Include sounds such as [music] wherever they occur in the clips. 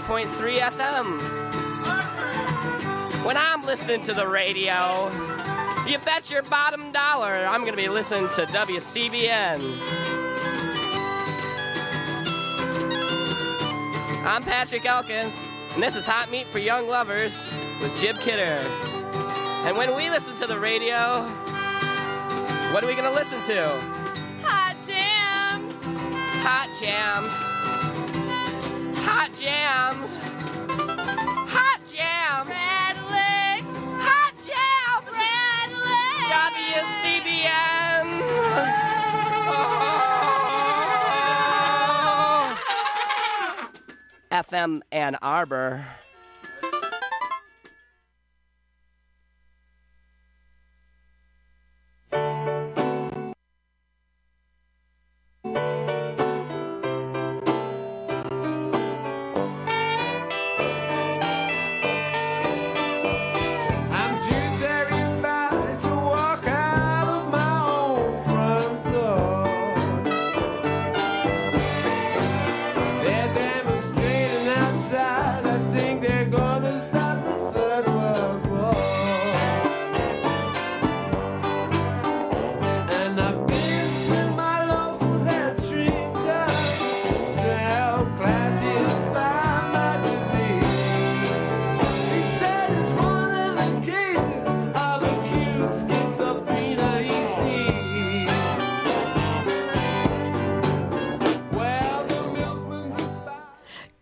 98.3 FM. When I'm listening to the radio, you bet your bottom dollar I'm going to be listening to WCBN. I'm Patrick Elkins, and this is Hot Meat for Young Lovers with Jib Kidder. And when we listen to the radio, what are we going to listen to? Hot jams. Hot jams. Hot jams. Hot jams. Red licks. Hot jams. Red WCBN. [laughs] FM Ann Arbor.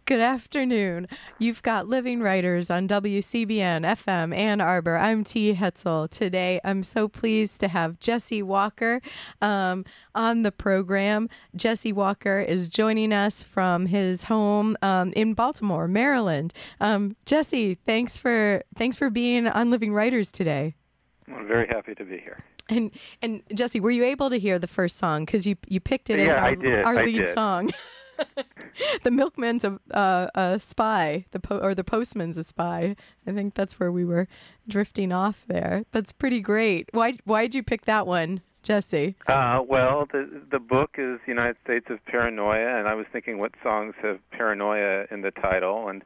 Good afternoon. You've got Living Writers on WCBN FM Ann Arbor. I'm T. Hetzel. Today, I'm so pleased to have Jesse Walker um, on the program. Jesse Walker is joining us from his home um, in Baltimore, Maryland. Um, Jesse, thanks for thanks for being on Living Writers today. I'm very happy to be here. And and Jesse, were you able to hear the first song? Because you you picked it as Yeah, our, I did. our I lead did. song. [laughs] [laughs] the milkman's a, uh, a spy, the po- or the postman's a spy. I think that's where we were drifting off there. That's pretty great. Why why'd you pick that one, Jesse? Uh, well, the the book is United States of Paranoia, and I was thinking what songs have paranoia in the title, and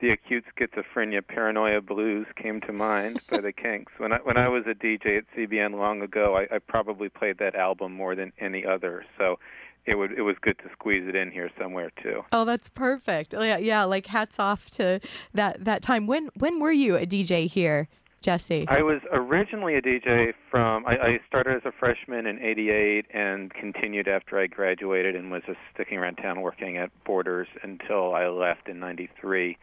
the acute schizophrenia paranoia blues came to mind by the [laughs] Kinks. When I when I was a DJ at CBN long ago, I, I probably played that album more than any other. So it would it was good to squeeze it in here somewhere too. Oh, that's perfect. Yeah, yeah. Like hats off to that that time. When when were you a DJ here, Jesse? I was originally a DJ from. I, I started as a freshman in '88 and continued after I graduated and was just sticking around town working at Borders until I left in '93.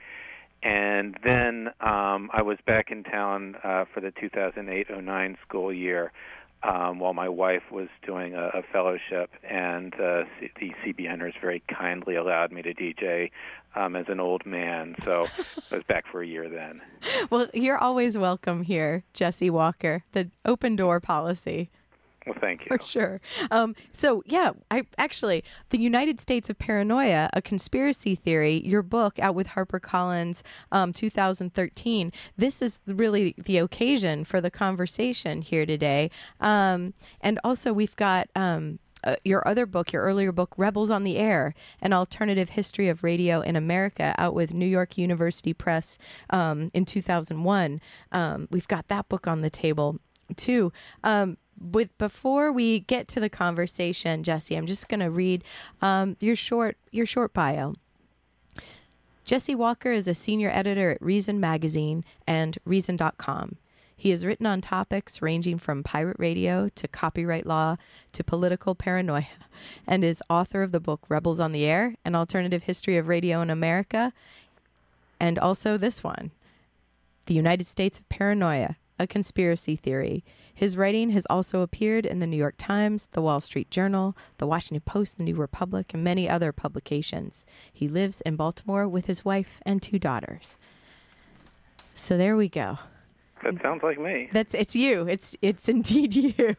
And then um, I was back in town uh, for the 2008-09 school year um, while my wife was doing a, a fellowship, and uh, C- the CBNers very kindly allowed me to DJ um, as an old man. So [laughs] I was back for a year then. Well, you're always welcome here, Jesse Walker. The open door policy. Well, thank you. For sure. Um, so yeah, I actually the United States of Paranoia, a conspiracy theory. Your book out with HarperCollins, um, 2013. This is really the occasion for the conversation here today. Um, and also we've got. Um, uh, your other book, your earlier book, Rebels on the Air, an alternative history of radio in America, out with New York University Press um, in 2001. Um, we've got that book on the table too. Um, with before we get to the conversation, Jesse, I'm just going to read um, your short your short bio. Jesse Walker is a senior editor at Reason Magazine and Reason.com. He has written on topics ranging from pirate radio to copyright law to political paranoia, [laughs] and is author of the book Rebels on the Air An Alternative History of Radio in America, and also this one, The United States of Paranoia A Conspiracy Theory. His writing has also appeared in the New York Times, the Wall Street Journal, the Washington Post, the New Republic, and many other publications. He lives in Baltimore with his wife and two daughters. So there we go. That sounds like me. That's it's you. It's it's indeed [laughs] you.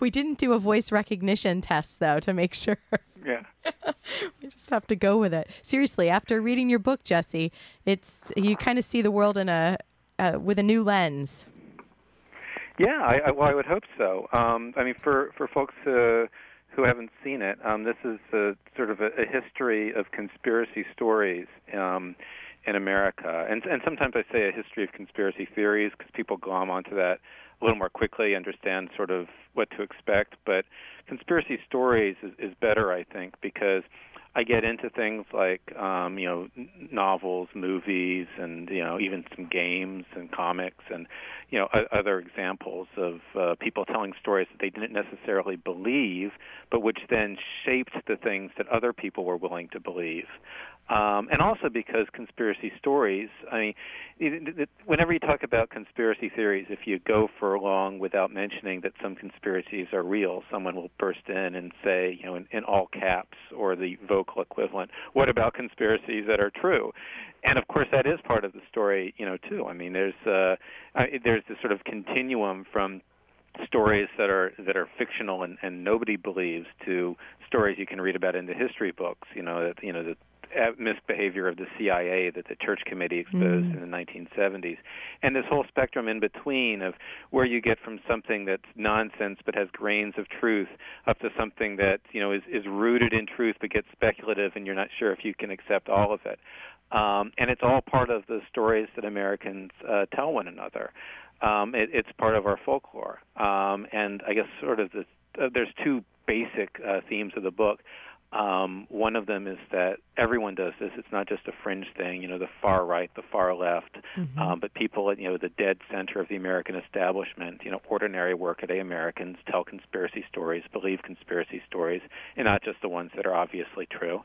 we didn't do a voice recognition test though to make sure. Yeah. [laughs] we just have to go with it. Seriously, after reading your book, Jesse, it's you kind of see the world in a uh, with a new lens. Yeah, I, I, well, I would hope so. Um, I mean, for for folks uh, who haven't seen it, um, this is a, sort of a, a history of conspiracy stories um, in America, and and sometimes I say a history of conspiracy theories because people glom onto that a little more quickly, understand sort of what to expect. But conspiracy stories is, is better, I think, because I get into things like um, you know novels, movies, and you know even some games and comics, and you know other examples of uh, people telling stories that they didn't necessarily believe, but which then shaped the things that other people were willing to believe. Um, and also because conspiracy stories, I mean, it, it, whenever you talk about conspiracy theories, if you go for long without mentioning that some conspiracies are real, someone will burst in and say, you know, in, in all caps or the vocal equivalent, "What about conspiracies that are true?" And of course, that is part of the story, you know, too. I mean, there's uh, I, there's this sort of continuum from stories that are that are fictional and, and nobody believes to stories you can read about in the history books. You know, that you know the misbehavior of the CIA that the Church Committee exposed Mm. in the 1970s, and this whole spectrum in between of where you get from something that's nonsense but has grains of truth up to something that you know is is rooted in truth but gets speculative and you're not sure if you can accept all of it. Um, and it's all part of the stories that Americans uh, tell one another. Um, it, it's part of our folklore, um, and I guess sort of the, uh, there's two basic uh, themes of the book. Um, one of them is that everyone does this. It's not just a fringe thing, you know, the far right, the far left, um, but people at you know the dead center of the American establishment, you know, ordinary workaday Americans tell conspiracy stories, believe conspiracy stories, and not just the ones that are obviously true.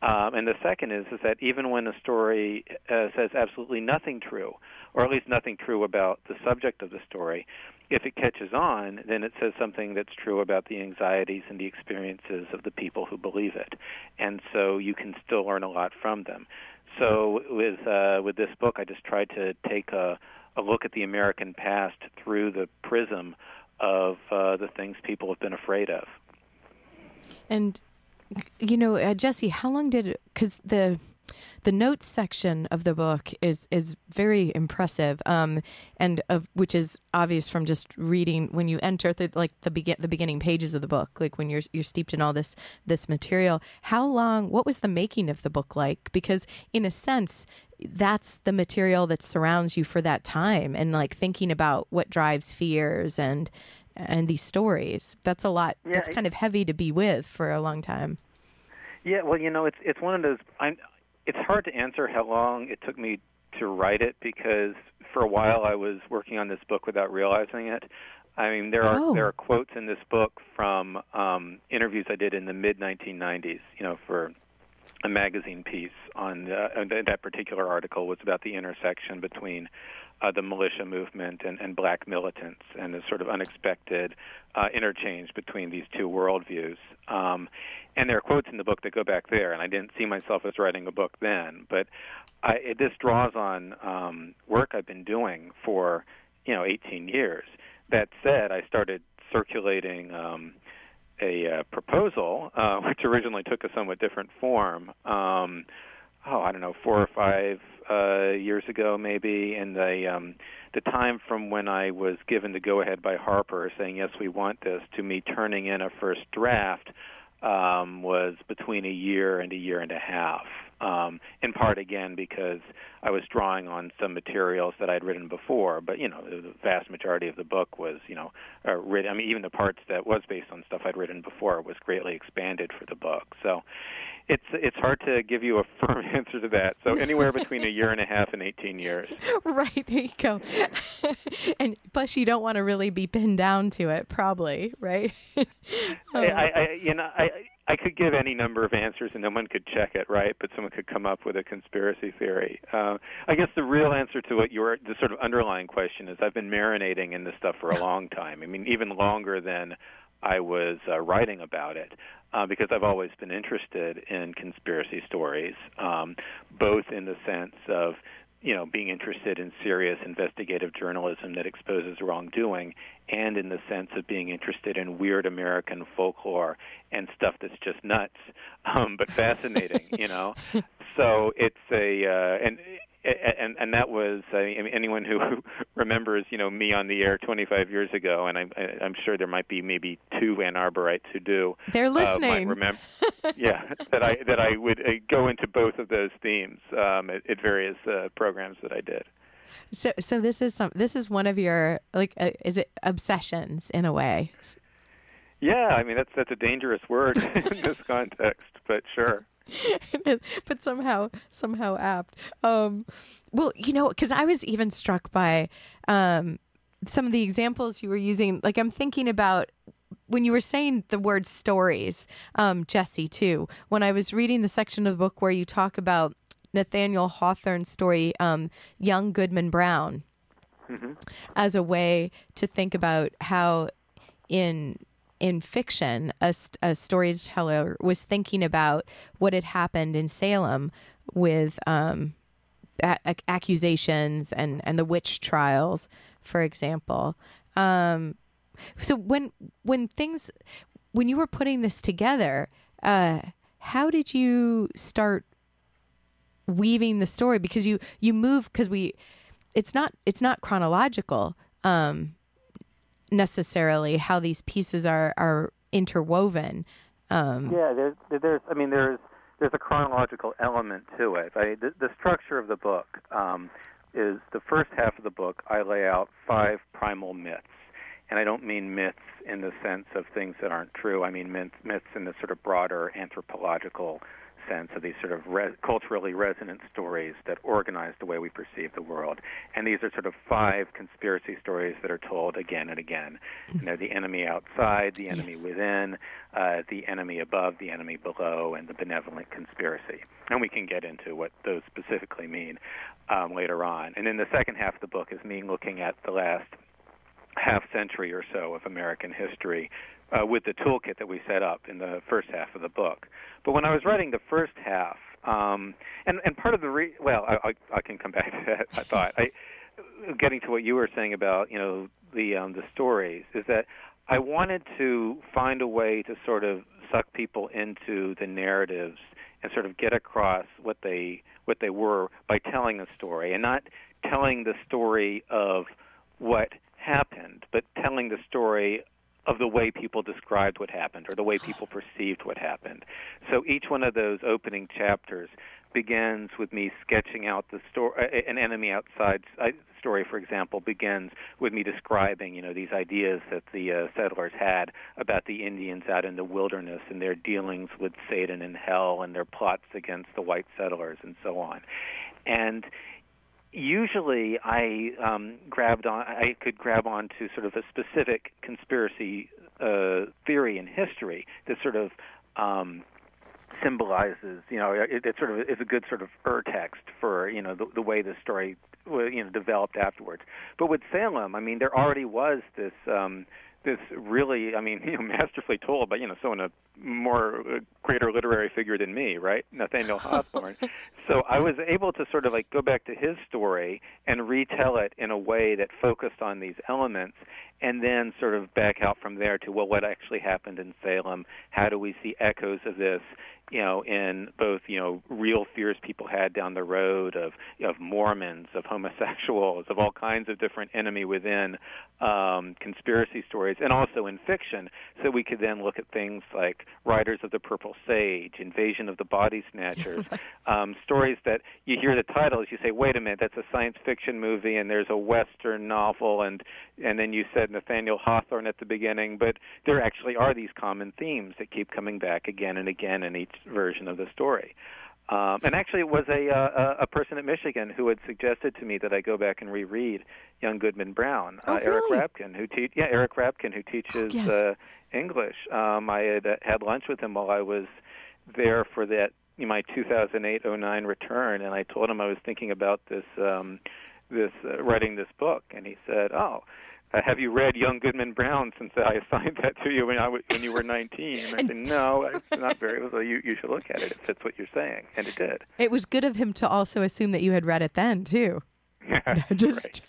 Um, and the second is is that even when a story uh, says absolutely nothing true, or at least nothing true about the subject of the story, if it catches on, then it says something that's true about the anxieties and the experiences of the people who believe it, and so you can still learn a lot from them. So with uh, with this book, I just tried to take a, a look at the American past through the prism of uh, the things people have been afraid of. And you know, uh, Jesse, how long did because the the notes section of the book is is very impressive, um, and of which is obvious from just reading when you enter the, like the begin the beginning pages of the book, like when you're you're steeped in all this this material. How long? What was the making of the book like? Because in a sense, that's the material that surrounds you for that time, and like thinking about what drives fears and and these stories. That's a lot. Yeah, that's kind of heavy to be with for a long time. Yeah, well, you know, it's it's one of those. I'm. It's hard to answer how long it took me to write it because for a while I was working on this book without realizing it. I mean, there are Oh. there are quotes in this book from um, interviews I did in the mid 1990s. You know, for a magazine piece on uh, that particular article was about the intersection between uh, the militia movement and, and black militants and the sort of unexpected uh, interchange between these two worldviews. Um, and there are quotes in the book that go back there, and I didn't see myself as writing a book then, but I, it, this draws on um, work I've been doing for you know 18 years. That said, I started circulating. Um, a uh, proposal, uh, [laughs] which originally took a somewhat different form. Um, oh, I don't know, four or five uh, years ago, maybe, and the um, the time from when I was given the go ahead by Harper, saying yes, we want this, to me turning in a first draft, um, was between a year and a year and a half. Um, in part, again, because I was drawing on some materials that I'd written before, but you know, the vast majority of the book was, you know, uh, written. I mean, even the parts that was based on stuff I'd written before was greatly expanded for the book. So, it's it's hard to give you a [laughs] firm answer to that. So, anywhere between a year and a half and 18 years. [laughs] right there you go [laughs] and plus you don't want to really be pinned down to it probably right I, I, I, you know, I, I could give any number of answers and no one could check it, right? But someone could come up with a conspiracy theory. Uh, I guess the real answer to what your the sort of underlying question is, I've been marinating in this stuff for a [laughs] long time. I mean, even longer than I was uh, writing about it, uh, because I've always been interested in conspiracy stories, um, both in the sense of you know, being interested in serious investigative journalism that exposes wrongdoing, and in the sense of being interested in weird American folklore and stuff that's just nuts, um, but fascinating, you know. [laughs] So it's a uh, and and and that was I mean, anyone who [laughs] remembers you know me on the air 25 years ago, and I'm I'm sure there might be maybe two Ann Arborites who do. They're uh, listening. remember, [laughs] yeah, that I that I would uh, go into both of those themes um, at, at various uh, programs that I did. So, so this is some. This is one of your like. Uh, is it obsessions in a way? Yeah, I mean that's that's a dangerous word [laughs] in this context, but sure. [laughs] but somehow somehow apt. Um well you know because i was even struck by um some of the examples you were using. Like i'm thinking about when you were saying the word stories um jesse too. When i was reading the section of the book where you talk about nathaniel hawthorne's story um young goodman brown as a way to think about how in in fiction a, a storyteller was thinking about what had happened in Salem with um, a- accusations and and the witch trials for example. Um, so when when things when you were putting this together uh, how did you start weaving the story? Because you you move because we it's not it's not chronological um necessarily how these pieces are are interwoven um Yeah, there's there's I mean there's there's a chronological element to it. I, the, the structure of the book um, is the first half of the book. I lay out five primal myths, and I don't mean myths in the sense of things that aren't true. I mean myths, myths in the sort of broader anthropological sense of these sort of re- culturally resonant stories that organize the way we perceive the world. And these are sort of five conspiracy stories that are told again and again. And they're the enemy outside, the enemy Yes. within, uh, the enemy above, the enemy below, and the benevolent conspiracy. And we can get into what those specifically mean um, later on. And then the second half of the book is me looking at the last half century or so of American history uh, with the toolkit that we set up in the first half of the book. But when I was writing the first half, um, and and part of the re- well, I, I, I can come back to that. I thought I getting to what you were saying about you know the um, the stories is that I wanted to find a way to sort of suck people into the narratives and sort of get across what they what they were by telling a story and not telling the story of what happened, but telling the story of the way people described what happened or the way people perceived what happened. So each one of those opening chapters begins with me sketching out the story. An enemy outside uh, story, for example, begins with me describing, you know, these ideas that the uh, settlers had about the Indians out in the wilderness and their dealings with Satan and hell and their plots against the white settlers and so on. And usually I um, grabbed on. I could grab on to sort of a specific conspiracy uh, theory in history that sort of um, symbolizes. You know, it, it sort of is a good sort of ur text for you know the, the way the story you know developed afterwards. But with Salem, I mean, there already was this. Um, this really, I mean, [laughs] you know, masterfully told by you know someone a more uh, greater literary figure than me, right? Nathaniel Hawthorne. [laughs] so I was able to sort of like go back to his story and retell it in a way that focused on these elements, and then sort of back out from there to well, what actually happened in Salem? How do we see echoes of this? You know, in both you know real fears people had down the road of of Mormons, of homosexuals, of all kinds of different enemy within um, conspiracy stories, and also in fiction. So we could then look at things like Riders of the Purple Sage, Invasion of the Body Snatchers, [laughs] um, stories that you hear the titles, you say, wait a minute, that's a science fiction movie, and there's a Western novel, and and then you said Nathaniel Hawthorne at the beginning, but there actually are these common themes that keep coming back again and again in each version of the story. Um, and actually, it was a, uh, a person at Michigan who had suggested to me that I go back and reread Young Goodman Brown. Oh, uh, Eric really? Rabkin, who te- yeah, Eric Rabkin, who teaches yes. uh, English. Um, I had uh, had lunch with him while I was there for that my 2008-09 return, and I told him I was thinking about this um, this uh, writing this book, and he said, "Oh." Uh, have you read Young Goodman Brown since I [laughs] assigned that to you when I w- when you were 19? And I said, no, it's not very. [laughs] Well, you you should look at it. It fits what you're saying, and it did. it was good of him to also assume that you had read it then too [laughs] just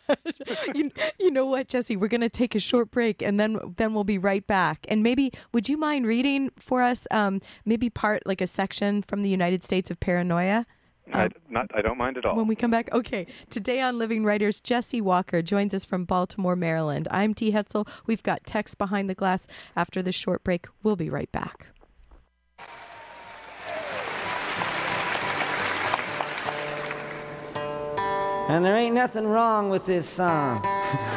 you, you know what jesse we're going to take a short break and then then we'll be right back and maybe would you mind reading for us um maybe part like a section from the united states of paranoia I, Um, not, I don't mind at all. When we come back, okay. Today on Living Writers, Jesse Walker joins us from Baltimore, Maryland. I'm T. Hetzel. We've got text behind the glass. After this short break, we'll be right back. And there ain't nothing wrong with this song. [laughs]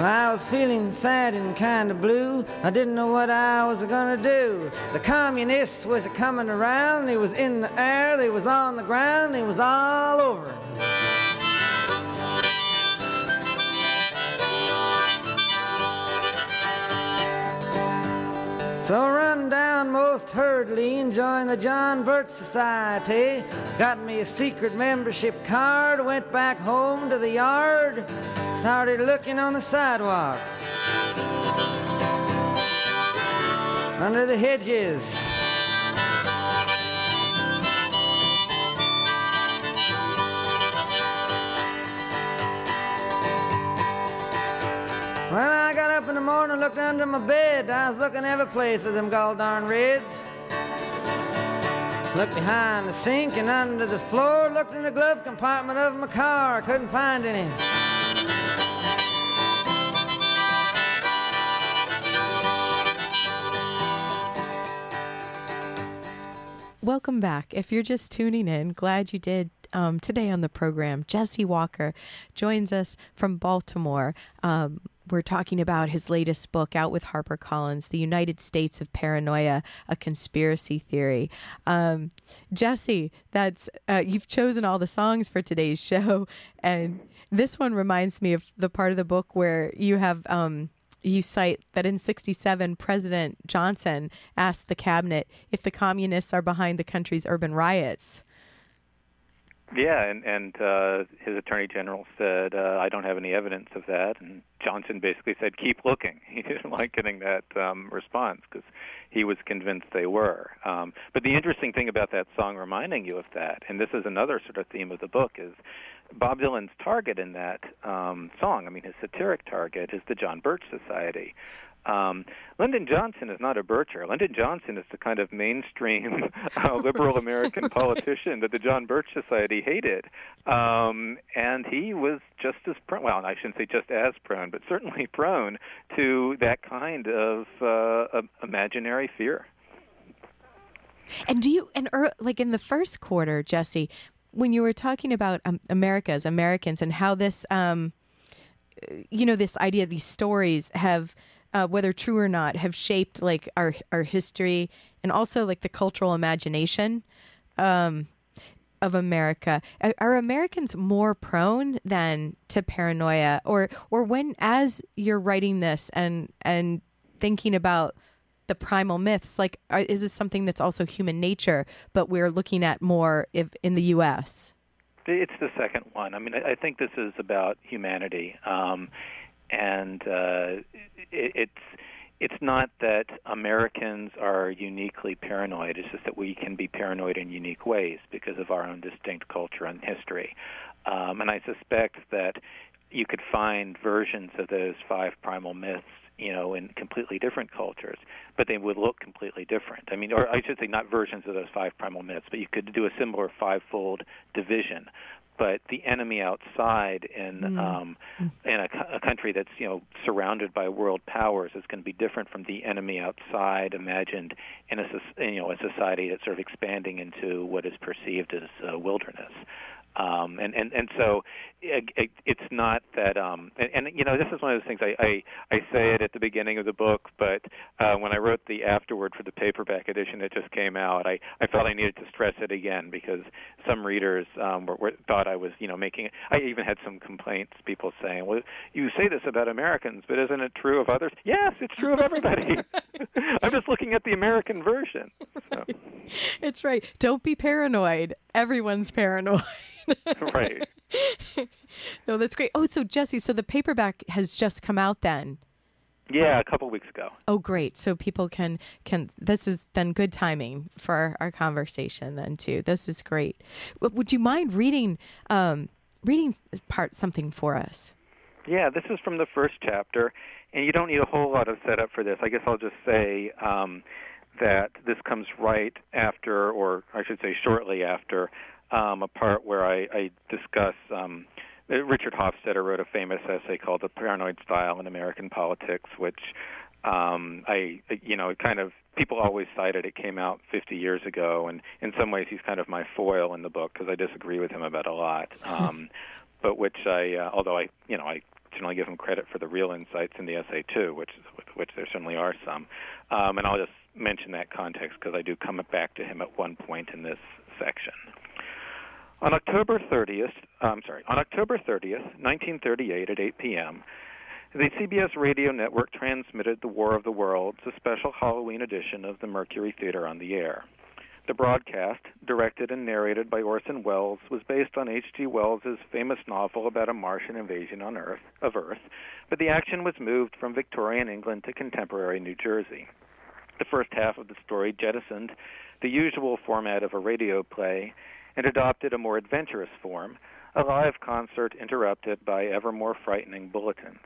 I was feeling sad and kind of blue, I didn't know what I was gonna do. The communists was coming around, they was in the air, they was on the ground, they was all over. So run down most hurriedly and join the John Birch Society. Got me a secret membership card, went back home to the yard, started looking on the sidewalk. Under the hedges. When I got up in the morning looked under my bed, I was looking every place with them gall darn reds. Looked behind the sink and under the floor, looked in the glove compartment of my car, couldn't find any. Welcome back. If you're just tuning in, glad you did. Um, today on the program, Jesse Walker joins us from Baltimore. Um, we're talking about his latest book out with HarperCollins, The United States of Paranoia, a conspiracy theory. Um, Jesse, that's uh, you've chosen all the songs for today's [laughs] show, and this one reminds me of the part of the book where you have um, you cite that in 67 president johnson asked the cabinet if the communists are behind the country's urban riots Yeah, and and uh, his attorney general said, uh, "I don't have any evidence of that." And Johnson basically said, "Keep looking." [laughs] He didn't like getting that um, response because he was convinced they were. Um, but the interesting thing about that song reminding you of that, and this is another sort of theme of the book, is Bob Dylan's target in that um, song. I mean, his satiric target is the John Birch Society. Um, Lyndon Johnson is not a Bircher. Lyndon Johnson is the kind of mainstream [laughs] uh, liberal American [laughs] politician that the John Birch Society hated, um, and he was just as prone. Well, I shouldn't say just as prone, but certainly [laughs] prone to that kind of uh, imaginary fear. and do you and er, like in the first quarter jesse when you were talking about um, americas americans and how this um you know this idea these stories have uh, whether true or not have shaped like our our history and also like the cultural imagination um of America. Are, are Americans more prone than to paranoia? Or or when as you're writing this and and thinking about the primal myths like are, is this something that's also human nature but we're looking at more if, in the US It's the second one. I mean, I think this is about humanity, um, and uh, it, it's it's not that Americans are uniquely paranoid. It's just that we can be paranoid in unique ways because of our own distinct culture and history. Um, and I suspect that you could find versions of those five primal myths you know, in completely different cultures, but they would look completely different. I mean, or I should say, not versions of those five primal myths, but you could do a similar five-fold division. But the enemy outside in um, in a, a country that's you know surrounded by world powers is going to be different from the enemy outside imagined in a you know a society that's sort of expanding into what is perceived as uh, wilderness. Um, and, and and so it, it, it's not that um, and, and you know this is one of those things I, I I say it at the beginning of the book, but uh, when I wrote the afterword for the paperback edition that just came out, I I felt I needed to stress it again because some readers um, were, were thought I was you know making I even had some complaints, people saying, well you say this about Americans, but isn't it true of others? Yes, it's true of everybody. [laughs] [laughs] I'm just looking at the American version. So, [laughs] it's right don't be paranoid everyone's paranoid [laughs] right. no that's great oh so Jesse so the paperback has just come out then Yeah, a couple weeks ago. Oh, great! So people can can. This is then good timing for our, our conversation then too. This is great. Would you mind reading um, reading part something for us? Yeah, this is from the first chapter, and you don't need a whole lot of setup for this. I guess I'll just say um, that this comes right after, or I should say shortly after, um, a part where I, I discuss. Um, Richard Hofstadter wrote a famous essay called "The Paranoid Style in American Politics," which um, I, you know, it kind of people always cited. It came out 50 years ago, and in some ways, he's kind of my foil in the book because I disagree with him about a lot. [laughs] Um, but which I, uh, although I, you know, I generally give him credit for the real insights in the essay too, which which there certainly are some. Um, and I'll just mention that context because I do come back to him at one point in this section. On October 30th, I'm sorry, on October 30th, 1938, at 8 p.m., the CBS radio network transmitted The War of the Worlds, a special Halloween edition of the Mercury Theater on the Air. The broadcast, directed and narrated by Orson Welles, was based on H.G. Wells's famous novel about a Martian invasion on Earth of Earth, but the action was moved from Victorian England to contemporary New Jersey. The first half of the story jettisoned the usual format of a radio play and adopted a more adventurous form, a live concert interrupted by ever more frightening bulletins.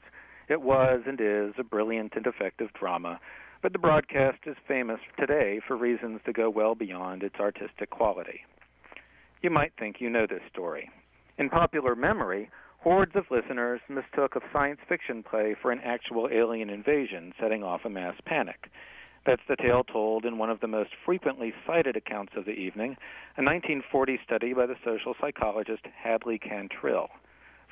It was and is a brilliant and effective drama, but the broadcast is famous today for reasons that go well beyond its artistic quality. You might think you know this story. In popular memory, hordes of listeners mistook a science fiction play for an actual alien invasion setting off a mass panic. That's the tale told in one of the most frequently cited accounts of the evening, a 1940 study by the social psychologist Hadley Cantril.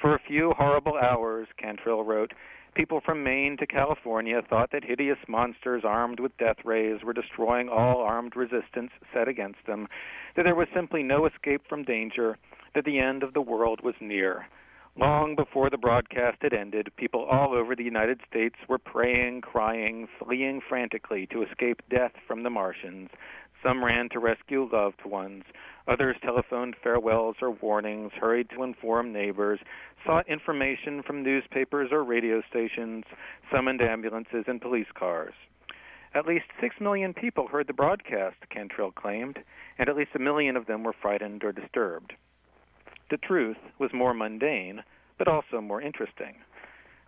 For a few horrible hours, Cantril wrote, people from Maine to California thought that hideous monsters armed with death rays were destroying all armed resistance set against them, that there was simply no escape from danger, that the end of the world was near. Long before the broadcast had ended, people all over the United States were praying, crying, fleeing frantically to escape death from the Martians. Some ran to rescue loved ones. Others telephoned farewells or warnings, hurried to inform neighbors, sought information from newspapers or radio stations, summoned ambulances and police cars. At least six million people heard the broadcast, Cantril claimed, and at least a million of them were frightened or disturbed. The truth was more mundane, but also more interesting.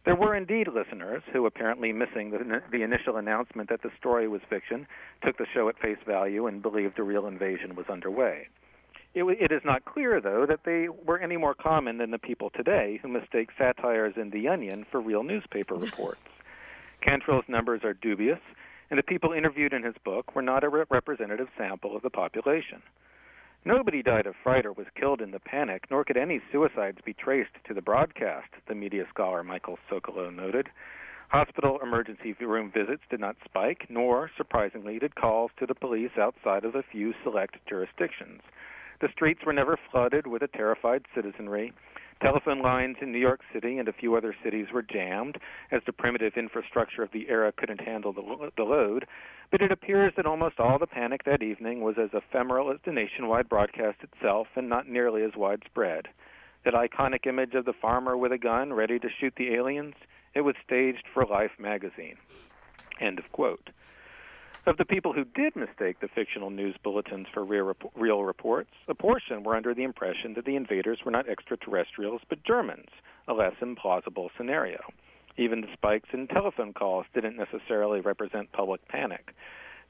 There were indeed listeners who, apparently missing the, the initial announcement that the story was fiction, took the show at face value and believed a real invasion was underway. It, it is not clear, though, that they were any more common than the people today who mistake satires in The Onion for real newspaper [laughs] reports. Cantril's numbers are dubious, and the people interviewed in his book were not a re- representative sample of the population. Nobody died of fright or was killed in the panic, nor could any suicides be traced to the broadcast, the media scholar Michael Socolow noted. Hospital emergency room visits did not spike, nor, surprisingly, did calls to the police outside of a few select jurisdictions. The streets were never flooded with a terrified citizenry. Telephone lines in New York City and a few other cities were jammed, as the primitive infrastructure of the era couldn't handle the, the load. But it appears that almost all the panic that evening was as ephemeral as the nationwide broadcast itself and not nearly as widespread. That iconic image of the farmer with a gun ready to shoot the aliens, it was staged for Life magazine. End of quote. Of the people who did mistake the fictional news bulletins for real, rep- real reports, a portion were under the impression that the invaders were not extraterrestrials but Germans, a less implausible scenario. Even the spikes in telephone calls didn't necessarily represent public panic.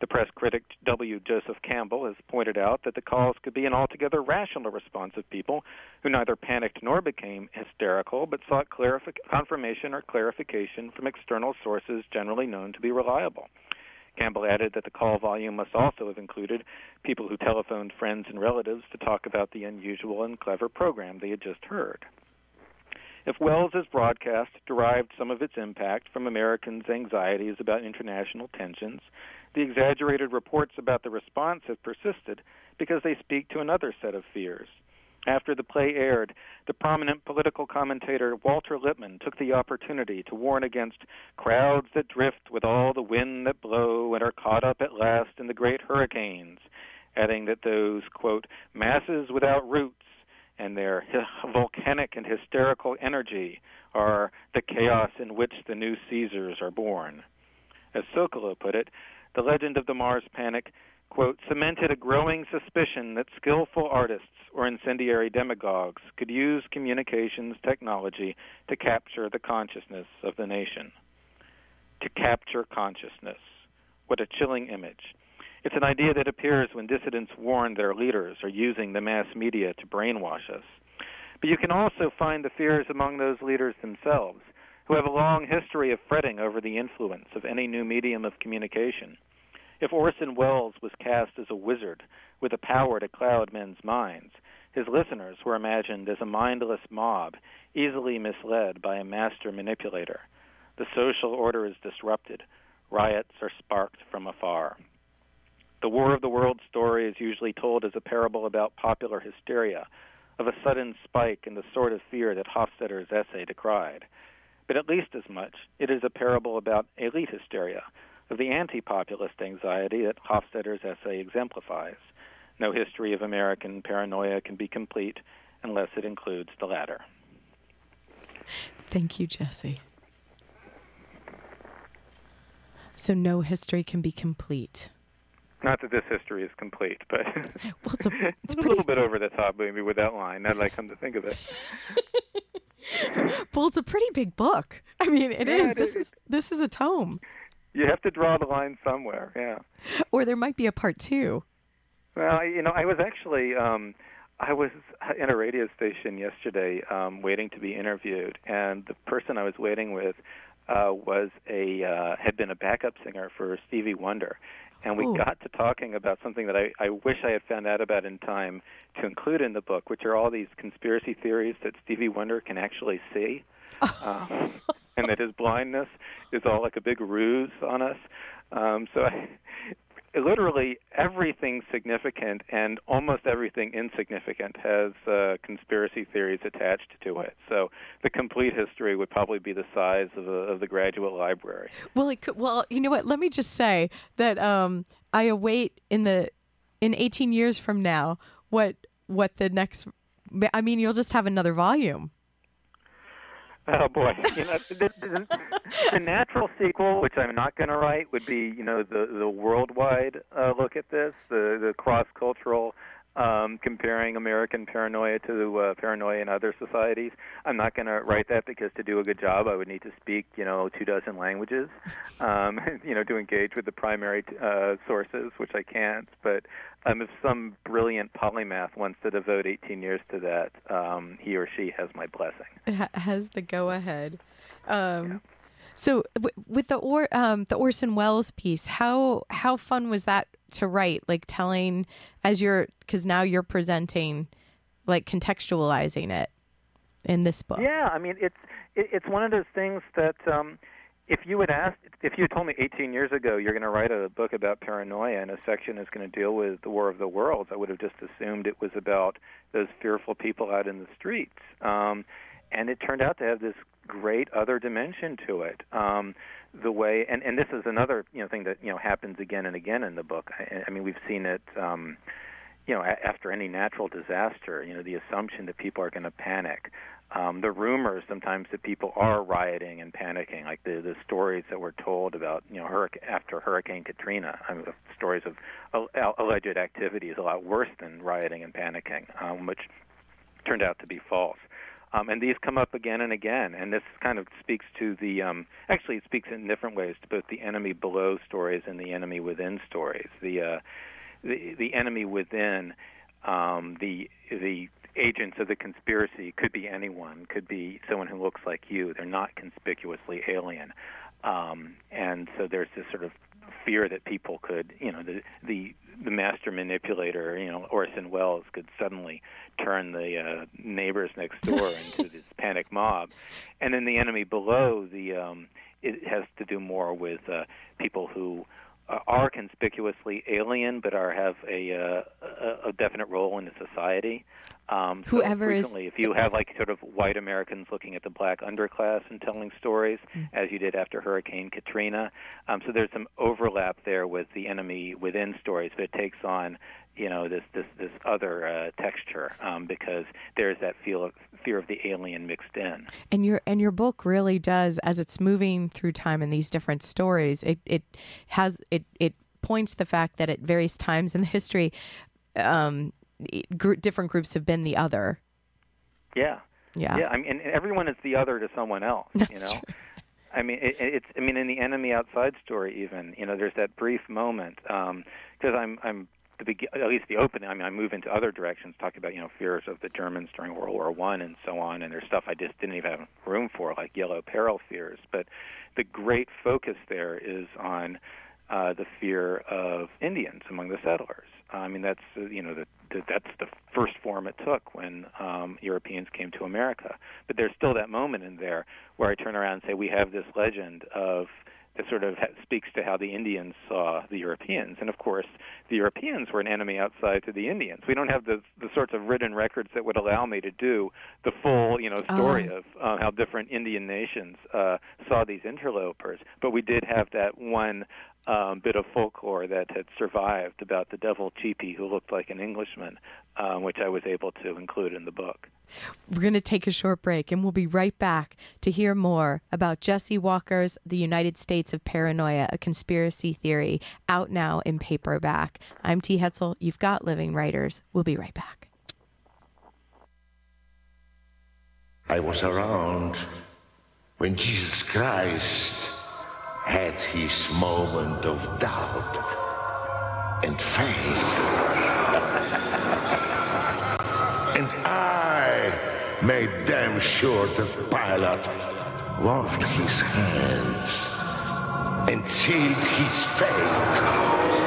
The press critic W. Joseph Campbell has pointed out that the calls could be an altogether rational response of people who neither panicked nor became hysterical, but sought confirmation or clarification from external sources generally known to be reliable. Campbell added that the call volume must also have included people who telephoned friends and relatives to talk about the unusual and clever program they had just heard. If Welles's broadcast derived some of its impact from Americans' anxieties about international tensions, the exaggerated reports about the response have persisted because they speak to another set of fears. After the play aired, the prominent political commentator Walter Lippmann took the opportunity to warn against crowds that drift with all the wind that blow and are caught up at last in the great hurricanes, adding that those, quote, masses without roots and their volcanic and hysterical energy are the chaos in which the new Caesars are born. As Socolow put it, the legend of the Mars Panic, quote, cemented a growing suspicion that skillful artists or incendiary demagogues could use communications technology to capture the consciousness of the nation. To capture consciousness. What a chilling image. It's an idea that appears when dissidents warn their leaders are using the mass media to brainwash us. But you can also find the fears among those leaders themselves, who have a long history of fretting over the influence of any new medium of communication. If Orson Welles was cast as a wizard with a power to cloud men's minds, his listeners were imagined as a mindless mob, easily misled by a master manipulator. The social order is disrupted. Riots are sparked from afar. The War of the Worlds story is usually told as a parable about popular hysteria, of a sudden spike in the sort of fear that Hofstadter's essay decried. But at least as much, it is a parable about elite hysteria, of the anti populist anxiety that Hofstadter's essay exemplifies. No history of American paranoia can be complete unless it includes the latter. Thank you, Jesse. So no history can be complete. Not that this history is complete, but Well, it's a, [laughs] it's it's a little bit over the top maybe with that line. Now that I come to think of it. [laughs] well, it's a pretty big book. I mean, it is. Yeah, it This is. is this is a tome, You have to draw the line somewhere, yeah. or there might be a part two. Well, I, you know, I was actually um I was in a radio station yesterday um waiting to be interviewed and the person I was waiting with uh was a uh had been a backup singer for Stevie Wonder. And we Ooh. got to talking about something that I, I wish I had found out about in time to include in the book, which are all these conspiracy theories that Stevie Wonder can actually see, um, [laughs] and that his blindness is all like a big ruse on us. Um, so I, literally everything significant and almost everything insignificant has uh, conspiracy theories attached to it. So the complete history would probably be the size of, a, of the graduate library. Well, it could, well, you know what? Let me just say that um, I await in the in 18 years from now what what the next. I mean, you'll just have another volume. Oh boy! You know, the, the, the natural sequel, which I'm not going to write, would be you know the the worldwide uh, look at this, the the cross cultural. Um, comparing American paranoia to uh, paranoia in other societies, I'm not going to write that because to do a good job, I would need to speak, you know, two dozen languages, um, [laughs] you know, to engage with the primary uh, sources, which I can't. But um, if some brilliant polymath wants to devote 18 years to that, um, he or she has my blessing. ha- has the go ahead. Um, So w- with the or um, the Orson Welles piece, how how fun was that to write? Like telling as you're because now you're presenting, like contextualizing it in this book. Yeah, I mean it's it, it's one of those things that um, if you had asked, if you had told me 18 years ago you're going to write a book about paranoia and a section is going to deal with the War of the Worlds, I would have just assumed it was about those fearful people out in the streets. Um, and it turned out to have this great other dimension to it. Um, the way, and, and this is another you know thing that you know happens again and again in the book. I, I mean, we've seen it. Um, you know, a- after any natural disaster, you know, the assumption that people are going to panic, um, the rumors sometimes that people are rioting and panicking, like the the stories that were told about, you know, hurric- after Hurricane Katrina, I mean, stories of al- alleged activity is a lot worse than rioting and panicking, um, which turned out to be false. Um, and these come up again and again, and this kind of speaks to the. Um, actually, it speaks in different ways to both the enemy below stories and the enemy within stories. The uh, the, the enemy within, um, the the agents of the conspiracy could be anyone, could be someone who looks like you. They're not conspicuously alien, um, and so there's this sort of fear that people could, you know, the the the master manipulator, you know, Orson Welles could suddenly turn the uh, neighbors next door [laughs] into this panic mob, and then the enemy below, the um, it has to do more with uh, people who uh, are conspicuously alien but are have a uh, a, a definite role in the society. Um, so Whoever is- if you have like sort of white Americans looking at the black underclass and telling stories, as you did after Hurricane Katrina, um, so there's some overlap there with the enemy within stories, but it takes on you know this this this other uh, texture um, because there's that feel of fear of the alien mixed in. And your and your book really does, as it's moving through time in these different stories, it it has it it points the fact that at various times in the history, um, gr- different groups have been the other. Yeah. Yeah. Yeah, I mean, and everyone is the other to someone else. That's you know, true. I mean, it, it's. I mean, in the enemy outside story, even you know, there's that brief moment because I'm I'm the at least the opening. I mean, I move into other directions, talk about you know fears of the Germans during World War One and so on, and there's stuff I just didn't even have room for, like yellow peril fears. But the great focus there is on uh, the fear of Indians among the settlers. I mean, that's uh, you know the, the, that's the first form it took when um, Europeans came to America. But there's still that moment in there where I turn around and say we have this legend of that sort of speaks to how the Indians saw the Europeans, and of course the Europeans were an enemy outside to the Indians. We don't have the the sorts of written records that would allow me to do the full you know story Oh. of uh, how different Indian nations uh, saw these interlopers, but we did have that one um, bit of folklore that had survived about the devil cheapie who looked like an Englishman, um, which I was able to include in the book. We're going to take a short break and we'll be right back to hear more about Jesse Walker's The United States of Paranoia, a conspiracy theory, out now in paperback. I'm T. Hetzel. You've got Living Writers. We'll be right back. I was around when Jesus Christ had his moment of doubt and faith. [laughs] and I made damn sure that Pilate washed his hands and sealed his fate.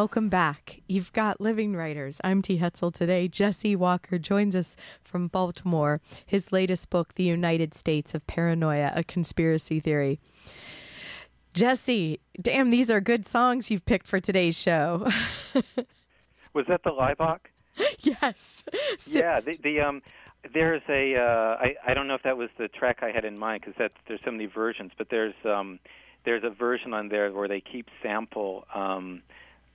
Welcome back. You've got Living Writers. I'm T. Hetzel today. Jesse Walker joins us from Baltimore. His latest book, The United States of Paranoia, a conspiracy theory. Jesse, damn, these are good songs you've picked for today's show. [laughs] Was that the Laibach? yes. So- yeah, the, the um, there's a uh, I I don't know if that was the track I had in mind because that there's so many versions, but there's um, there's a version on there where they keep sample. Um,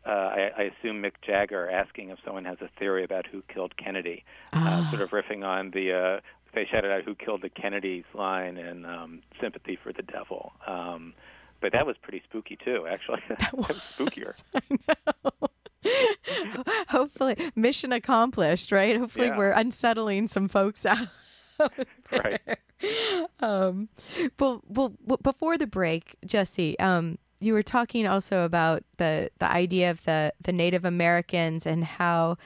uh, I, I assume Mick Jagger asking if someone has a theory about who killed Kennedy, uh, sort of riffing on the. Uh, they shouted out "Who killed the Kennedys" line in um, "Sympathy for the Devil." Um, but that was pretty spooky too, actually. [laughs] that was [laughs] spookier. [laughs] I know. Hopefully, mission accomplished, right? Hopefully, Yeah. we're unsettling some folks out. right. um, well, well, before the break, Jesse, um, you were talking also about the the idea of the the Native Americans and how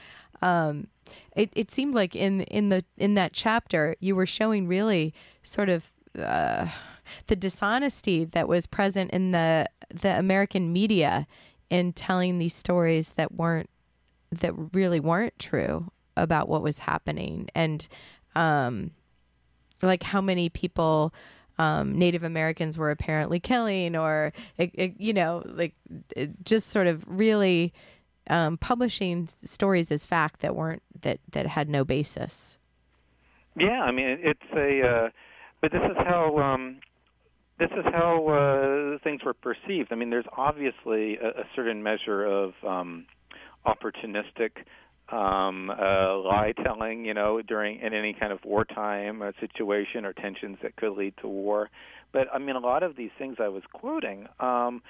um, it it seemed like in in the in that chapter you were showing really sort of uh, the dishonesty that was present in the the American media in telling these stories that weren't that really weren't true about what was happening. And um like how many people um, Native Americans were apparently killing, or it, it, you know, like it, just sort of really um, publishing stories as fact that weren't that that had no basis. Yeah, I mean it's a, uh, but this is how um, this is how uh, things were perceived. I mean, there's obviously a, a certain measure of um, opportunistic um, uh, lie telling, you know, during in any kind of wartime uh, situation or tensions that could lead to war. But I mean, a lot of these things I was quoting um,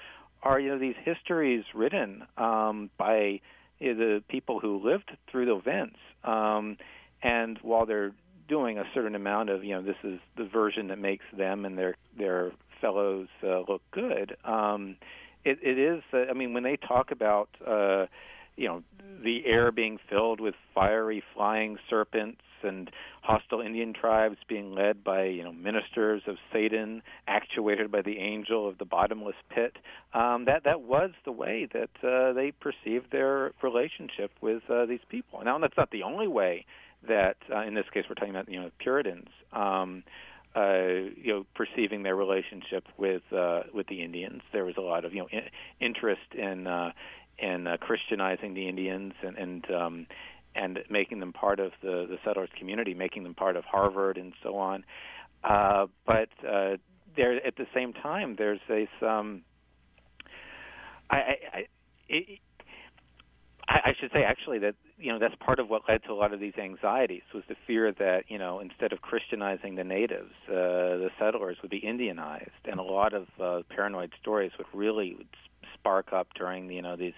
are, you know, these histories written um, by you know, the people who lived through the events. Um, and while they're doing a certain amount of, you know, this is the version that makes them and their their fellows uh, look good. Um, it, it is. Uh, I mean, when they talk about, uh, you know, the air being filled with fiery flying serpents and hostile Indian tribes being led by, you know, ministers of Satan, actuated by the angel of the bottomless pit. Um, that that was the way that uh, they perceived their relationship with uh, these people. Now, that's not the only way that uh, in this case we're talking about you know Puritans. Um, uh, you know, perceiving their relationship with uh, with the Indians, there was a lot of you know in, interest in uh, in uh, Christianizing the Indians and and um, and making them part of the the settlers community, making them part of Harvard and so on. Uh, but uh, there, at the same time, there's a some. I, I, I, I I should say actually that you know that's part of what led to a lot of these anxieties was the fear that you know instead of Christianizing the natives, uh, the settlers would be Indianized, and a lot of uh, paranoid stories would really would spark up during you know these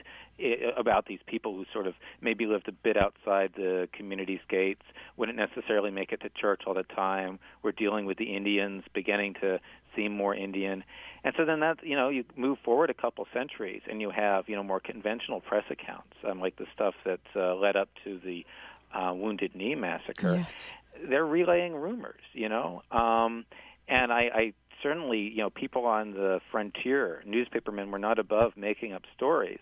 about these people who sort of maybe lived a bit outside the community's gates, wouldn't necessarily make it to church all the time, were dealing with the Indians, beginning to seem more Indian. And so then that you know you move forward a couple centuries and you have you know more conventional press accounts, um, like the stuff that uh, led up to the uh, Wounded Knee massacre. Yes. They're relaying rumors, you know, um, and I, I certainly you know people on the frontier, newspapermen were not above making up stories,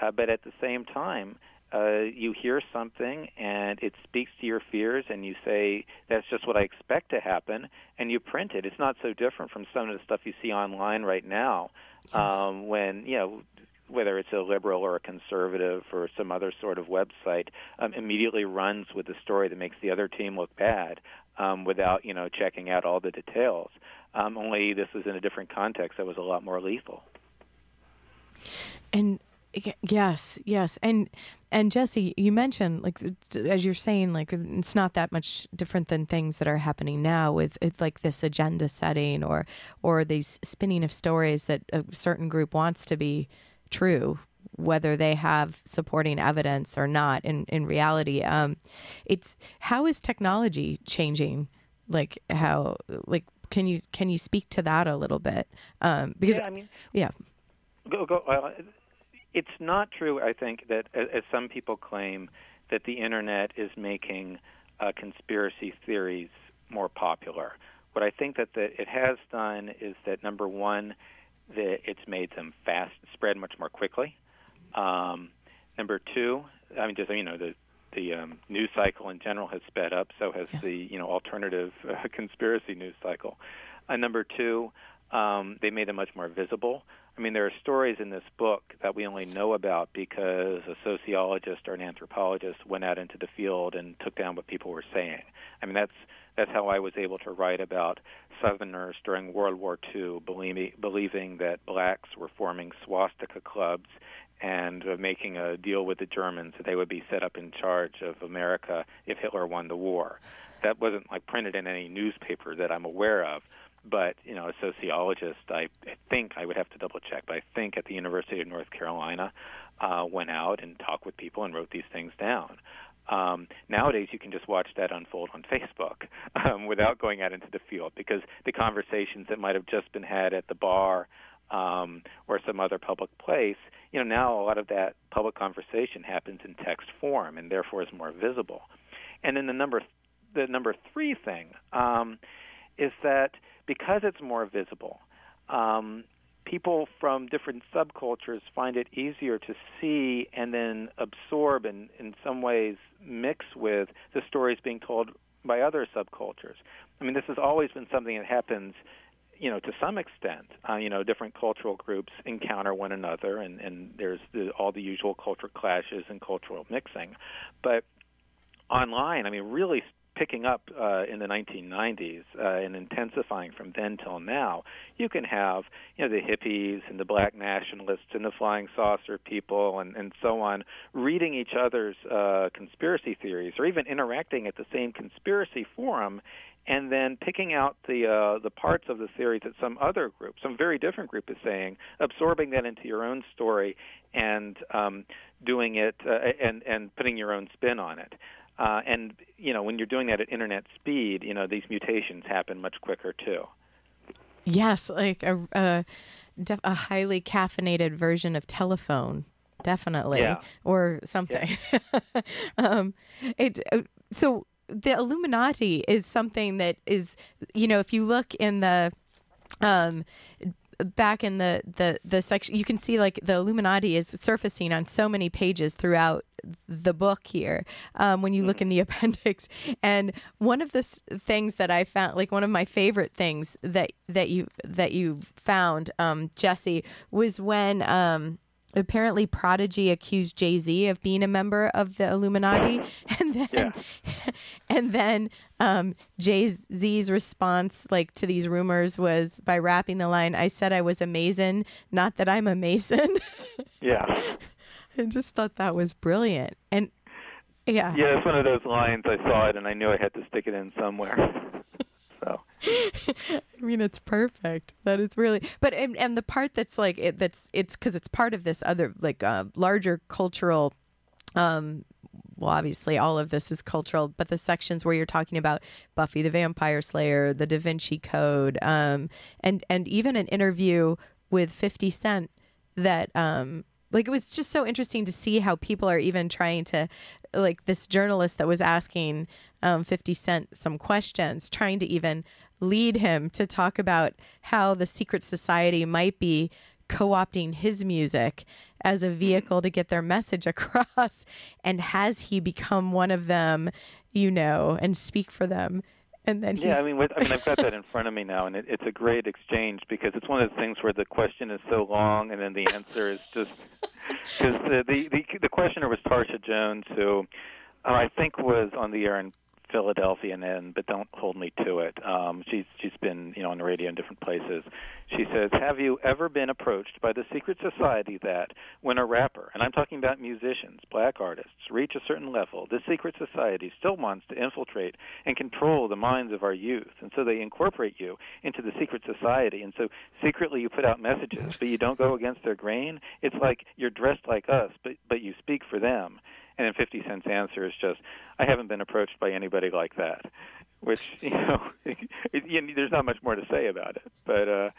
uh, but at the same time. Uh, you hear something and it speaks to your fears, and you say, That's just what I expect to happen, and you print it. It's not so different from some of the stuff you see online right now um, when, you know, whether it's a liberal or a conservative or some other sort of website, um, immediately runs with the story that makes the other team look bad um, without, you know, checking out all the details. Um, only this was in a different context that was a lot more lethal. And yes, yes, and and Jesse, you mentioned like as you're saying, like it's not that much different than things that are happening now with like this agenda setting or or these spinning of stories that a certain group wants to be true, whether they have supporting evidence or not. In in reality, um, it's how is technology changing? Like how like can you can you speak to that a little bit? Um, because yeah, I mean, yeah. go, go, uh, it's not true, I think, that as as some people claim that the internet is making uh, conspiracy theories more popular. What I think that the, it has done is that number one, that it's made them fast spread much more quickly. Um, number two, I mean, just you know the the um, news cycle in general has sped up. So has Yes. the you know alternative uh, [laughs] conspiracy news cycle. Uh, number two, um, they made them much more visible. I mean, there are stories in this book that we only know about because a sociologist or an anthropologist went out into the field and took down what people were saying. I mean, that's that's how I was able to write about Southerners during World War II, believing, believing that blacks were forming swastika clubs and uh, making a deal with the Germans that they would be set up in charge of America if Hitler won the war. That wasn't like printed in any newspaper that I'm aware of, but you know, a sociologist, I, I think I would have to double check, but I think at the University of North Carolina uh, went out and talked with people and wrote these things down. Um, nowadays, you can just watch that unfold on [laughs] Facebook um, without going out into the field because the conversations that might have just been had at the bar um, or some other public place, you know, now a lot of that public conversation happens in text form and therefore is more visible. And then the number, the number three thing um, is that because it's more visible, um, people from different subcultures find it easier to see and then absorb and in some ways mix with the stories being told by other subcultures. I mean, this has always been something that happens, you know, to some extent. Uh, you know, different cultural groups encounter one another, and, and there's the, all the usual cultural clashes and cultural mixing. But online, I mean, really picking up uh, in the 1990s uh, and intensifying from then till now, you can have you know the hippies and the black nationalists and the flying saucer people and, and so on reading each other's uh, conspiracy theories or even interacting at the same conspiracy forum and then picking out the uh, the parts of the theory that some other group, some very different group, is saying, absorbing that into your own story, and um, doing it uh, and and putting your own spin on it. Uh, and you know, when you're doing that at internet speed, you know these mutations happen much quicker too. Yes, like a a, def- a highly caffeinated version of telephone, definitely, Yeah. or something. [laughs] um, it uh, so the Illuminati is something that is, you know, if you look in the um back in the the the section you can see like the illuminati is surfacing on so many pages throughout the book here um, when you look in the [laughs] appendix. And one of the things that i found like one of my favorite things that that you that you found um, jesse was when um, apparently prodigy accused jay-z of being a member of the illuminati [laughs] and then Yeah. [laughs] and then um, Jay Z's response, like to these rumors, was by rapping the line, "I said I was a Mason, not that I'm a Mason." [laughs] Yeah. I just thought that was brilliant, and yeah, Yeah, it's one of those lines. I saw it and I knew I had to stick it in somewhere. So [laughs] I mean, it's perfect. That is really, but and, and the part that's like it, that's it's because it's part of this other like uh, larger cultural. Um, well, obviously, all of this is cultural, but the sections where you're talking about Buffy the Vampire Slayer, the Da Vinci Code, um, and and even an interview with Fifty Cent that um like it was just so interesting to see how people are even trying to like this journalist that was asking um 50 cent some questions trying to even lead him to talk about how the secret society might be co-opting his music as a vehicle to get their message [laughs] across. And has he become one of them you know and speak for them and then yeah, I mean, with, I mean, I've got that in front of me now, and it, it's a great exchange because it's one of those things where the question is so long, and then the answer is just because the, the the the questioner was Tarsha Jones, who uh, I think was on the air in Philadelphia and then, but don't hold me to it. Um, she's she's been you know on the radio in different places. She says, "Have you ever been approached by the secret society that when a rapper, and I'm talking about musicians, black artists, reach a certain level, this secret society still wants to infiltrate and control the minds of our youth, and so they incorporate you into the secret society, and so secretly you put out messages, but you don't go against their grain. It's like you're dressed like us, but but you speak for them." And then 50 Cent's answer is just, I haven't been approached by anybody like that, which [laughs] you know, [laughs] there's not much more to say about it. But uh,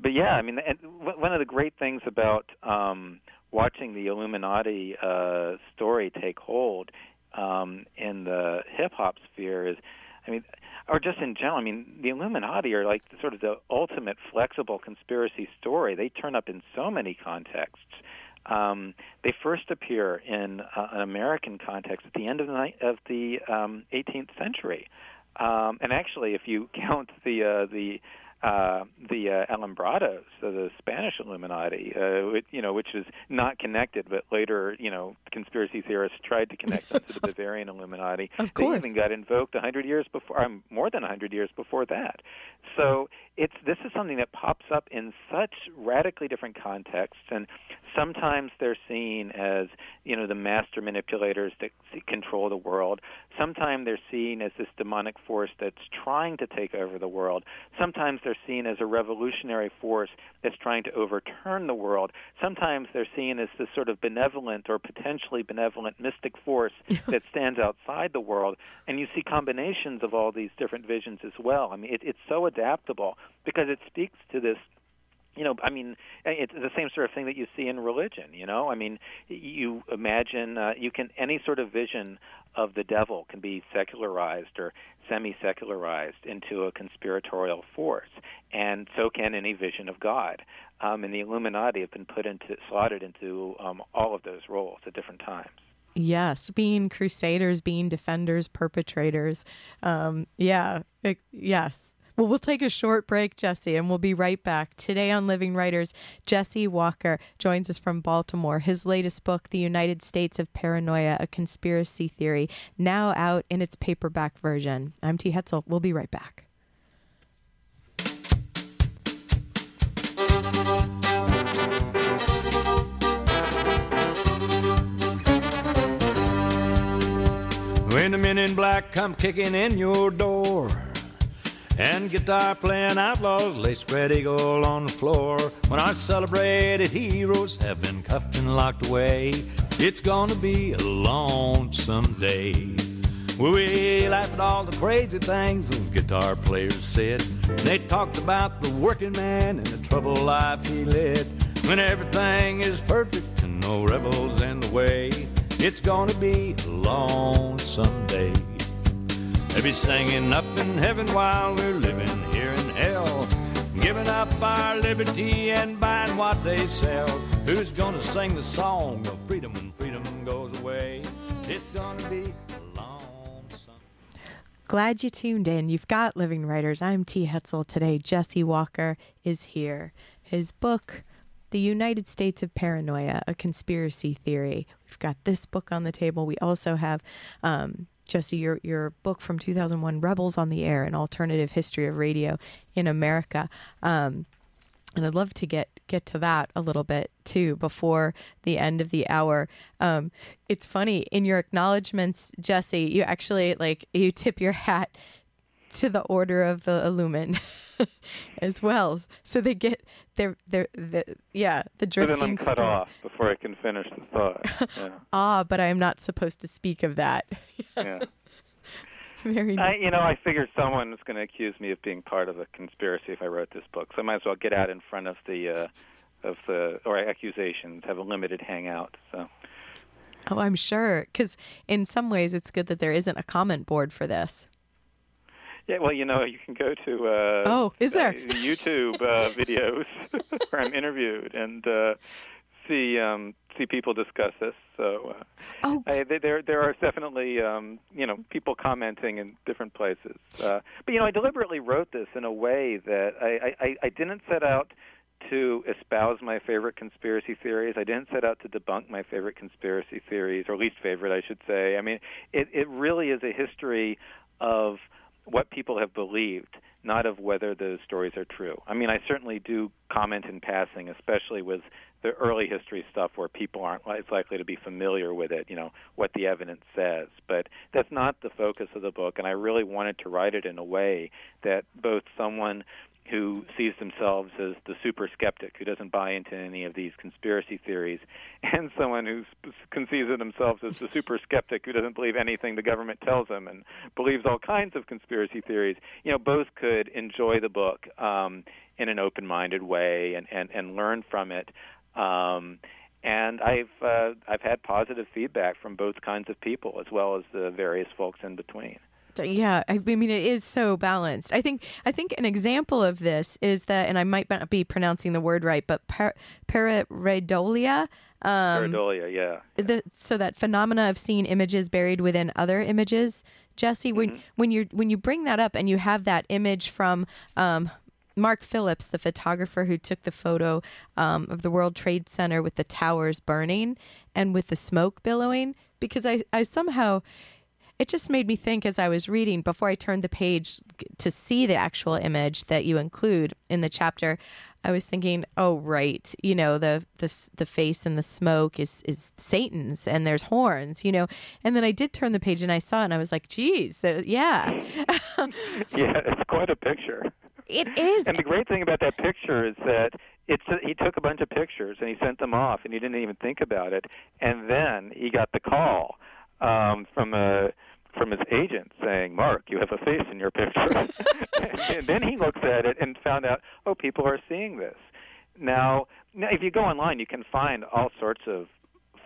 but yeah, I mean, and one of the great things about um, watching the Illuminati uh, story take hold um, in the hip hop sphere is, I mean, or just in general, I mean, the Illuminati are like sort of the ultimate flexible conspiracy story. They turn up in so many contexts. Um, they first appear in uh, an American context at the end of the ni- of the um, 18th century, um, and actually, if you [laughs] count the uh, the uh, the uh, Alumbrados, so the Spanish Illuminati, uh, which, you know, which is not connected, but later, you know, conspiracy theorists tried to connect them to the [laughs] Bavarian Illuminati. Of course. They even got invoked a hundred years before, um, more than a hundred years before that. So it's this is something that pops up in such radically different contexts, and sometimes they're seen as you know the master manipulators that control the world. Sometimes they're seen as this demonic force that's trying to take over the world. Sometimes they're seen as a revolutionary force that's trying to overturn the world. Sometimes they're seen as this sort of benevolent or potentially benevolent mystic force [laughs] that stands outside the world. And you see combinations of all these different visions as well. I mean, it, it's so adaptable because it speaks to this you know, I mean, it's the same sort of thing that you see in religion. You know, I mean, you imagine uh, you can any sort of vision of the devil can be secularized or semi-secularized into a conspiratorial force, and so can any vision of God. Um, and the Illuminati have been put into slotted into um, all of those roles at different times. Yes, being crusaders, being defenders, perpetrators. Um, yeah, it- yes. Well, we'll take a short break, Jesse, and we'll be right back. Today on Living Writers, Jesse Walker joins us from Baltimore. His latest book, The United States of Paranoia, a conspiracy theory, now out in its paperback version. I'm T. Hetzel. We'll be right back. When the men in black come kicking in your door and guitar playing outlaws lay spread eagle on the floor. When our celebrated heroes have been cuffed and locked away, it's gonna be a lonesome day. We laugh at all the crazy things those guitar players said. They talked about the working man and the troubled life he led. When everything is perfect and no rebels in the way, it's gonna be a lonesome day. They be singing up in heaven while we're living here in hell. Giving up our liberty and buying what they sell. Who's gonna sing the song of freedom when freedom goes away? It's gonna be long. Glad you tuned in. You've got Living Writers. I'm T. Hetzel. Today, Jesse Walker is here. His book, The United States of Paranoia, a conspiracy theory. We've got this book on the table. We also have, um, Jesse, your, your book from 2001, Rebels on the Air, an alternative history of radio in America. Um, and I'd love to get get to that a little bit too before the end of the hour. Um, it's funny in your acknowledgments, Jesse. You actually like you tip your hat to the Order of the Illumin [laughs] as well, so they get their their the, yeah the So then drifting I'm cut star. off before I can finish the thought. [laughs] Yeah, Ah, but I am not supposed to speak of that. yeah. [laughs] Very I, you know, I figured someone was going to accuse me of being part of a conspiracy if I wrote this book, so I might as well get out in front of the uh, of the or accusations, have a limited hangout. So oh, I'm sure because in some ways it's good that there isn't a comment board for this. Yeah, well, you know, you can go to uh, Oh, is there? uh, YouTube uh, [laughs] videos [laughs] where I'm interviewed and uh, see um, see people discuss this. So. Uh, Oh, I, there, there are definitely, um, you know, people commenting in different places. Uh, but you know, I deliberately wrote this in a way that I, I, I didn't set out to espouse my favorite conspiracy theories. I didn't set out to debunk my favorite conspiracy theories, or least favorite, I should say. I mean, it, it really is a history of what people have believed, not of whether those stories are true. I mean, I certainly do comment in passing, especially with the early history stuff where people aren't as likely to be familiar with it, you know, what the evidence says. But that's not the focus of the book, and I really wanted to write it in a way that both someone who sees themselves as the super skeptic who doesn't buy into any of these conspiracy theories, [laughs] and someone who conceives of themselves as the super skeptic who doesn't believe anything the government tells them and believes all kinds of conspiracy theories, you know, both could enjoy the book um, in an open-minded way and, and, and learn from it. Um, and I've uh, I've had positive feedback from both kinds of people as well as the various folks in between. Yeah, I mean it is so balanced. I think I think an example of this is that, and I might not be pronouncing the word right, but par- pareidolia. Um, Pareidolia, yeah. the, so that phenomena of seeing images buried within other images, Jesse. When when you when you bring that up and you have that image from um, Mark Phillips, the photographer who took the photo um, of the World Trade Center with the towers burning and with the smoke billowing, because I I somehow it just made me think as I was reading before I turned the page to see the actual image that you include in the chapter. I was thinking, oh right, you know the the the face and the smoke is is Satan's, and there's horns, you know. And then I did turn the page and I saw it, and I was like, geez, uh, yeah, [laughs] Yeah, it's quite a picture. it is. And the great thing about that picture is that it's he took a bunch of pictures and he sent them off and he didn't even think about it. And then he got the call um, from a from his agent saying, "Mark, you have a face in your picture." [laughs] and then he looks at it and found out, "Oh, people are seeing this." Now, now if you go online, you can find all sorts of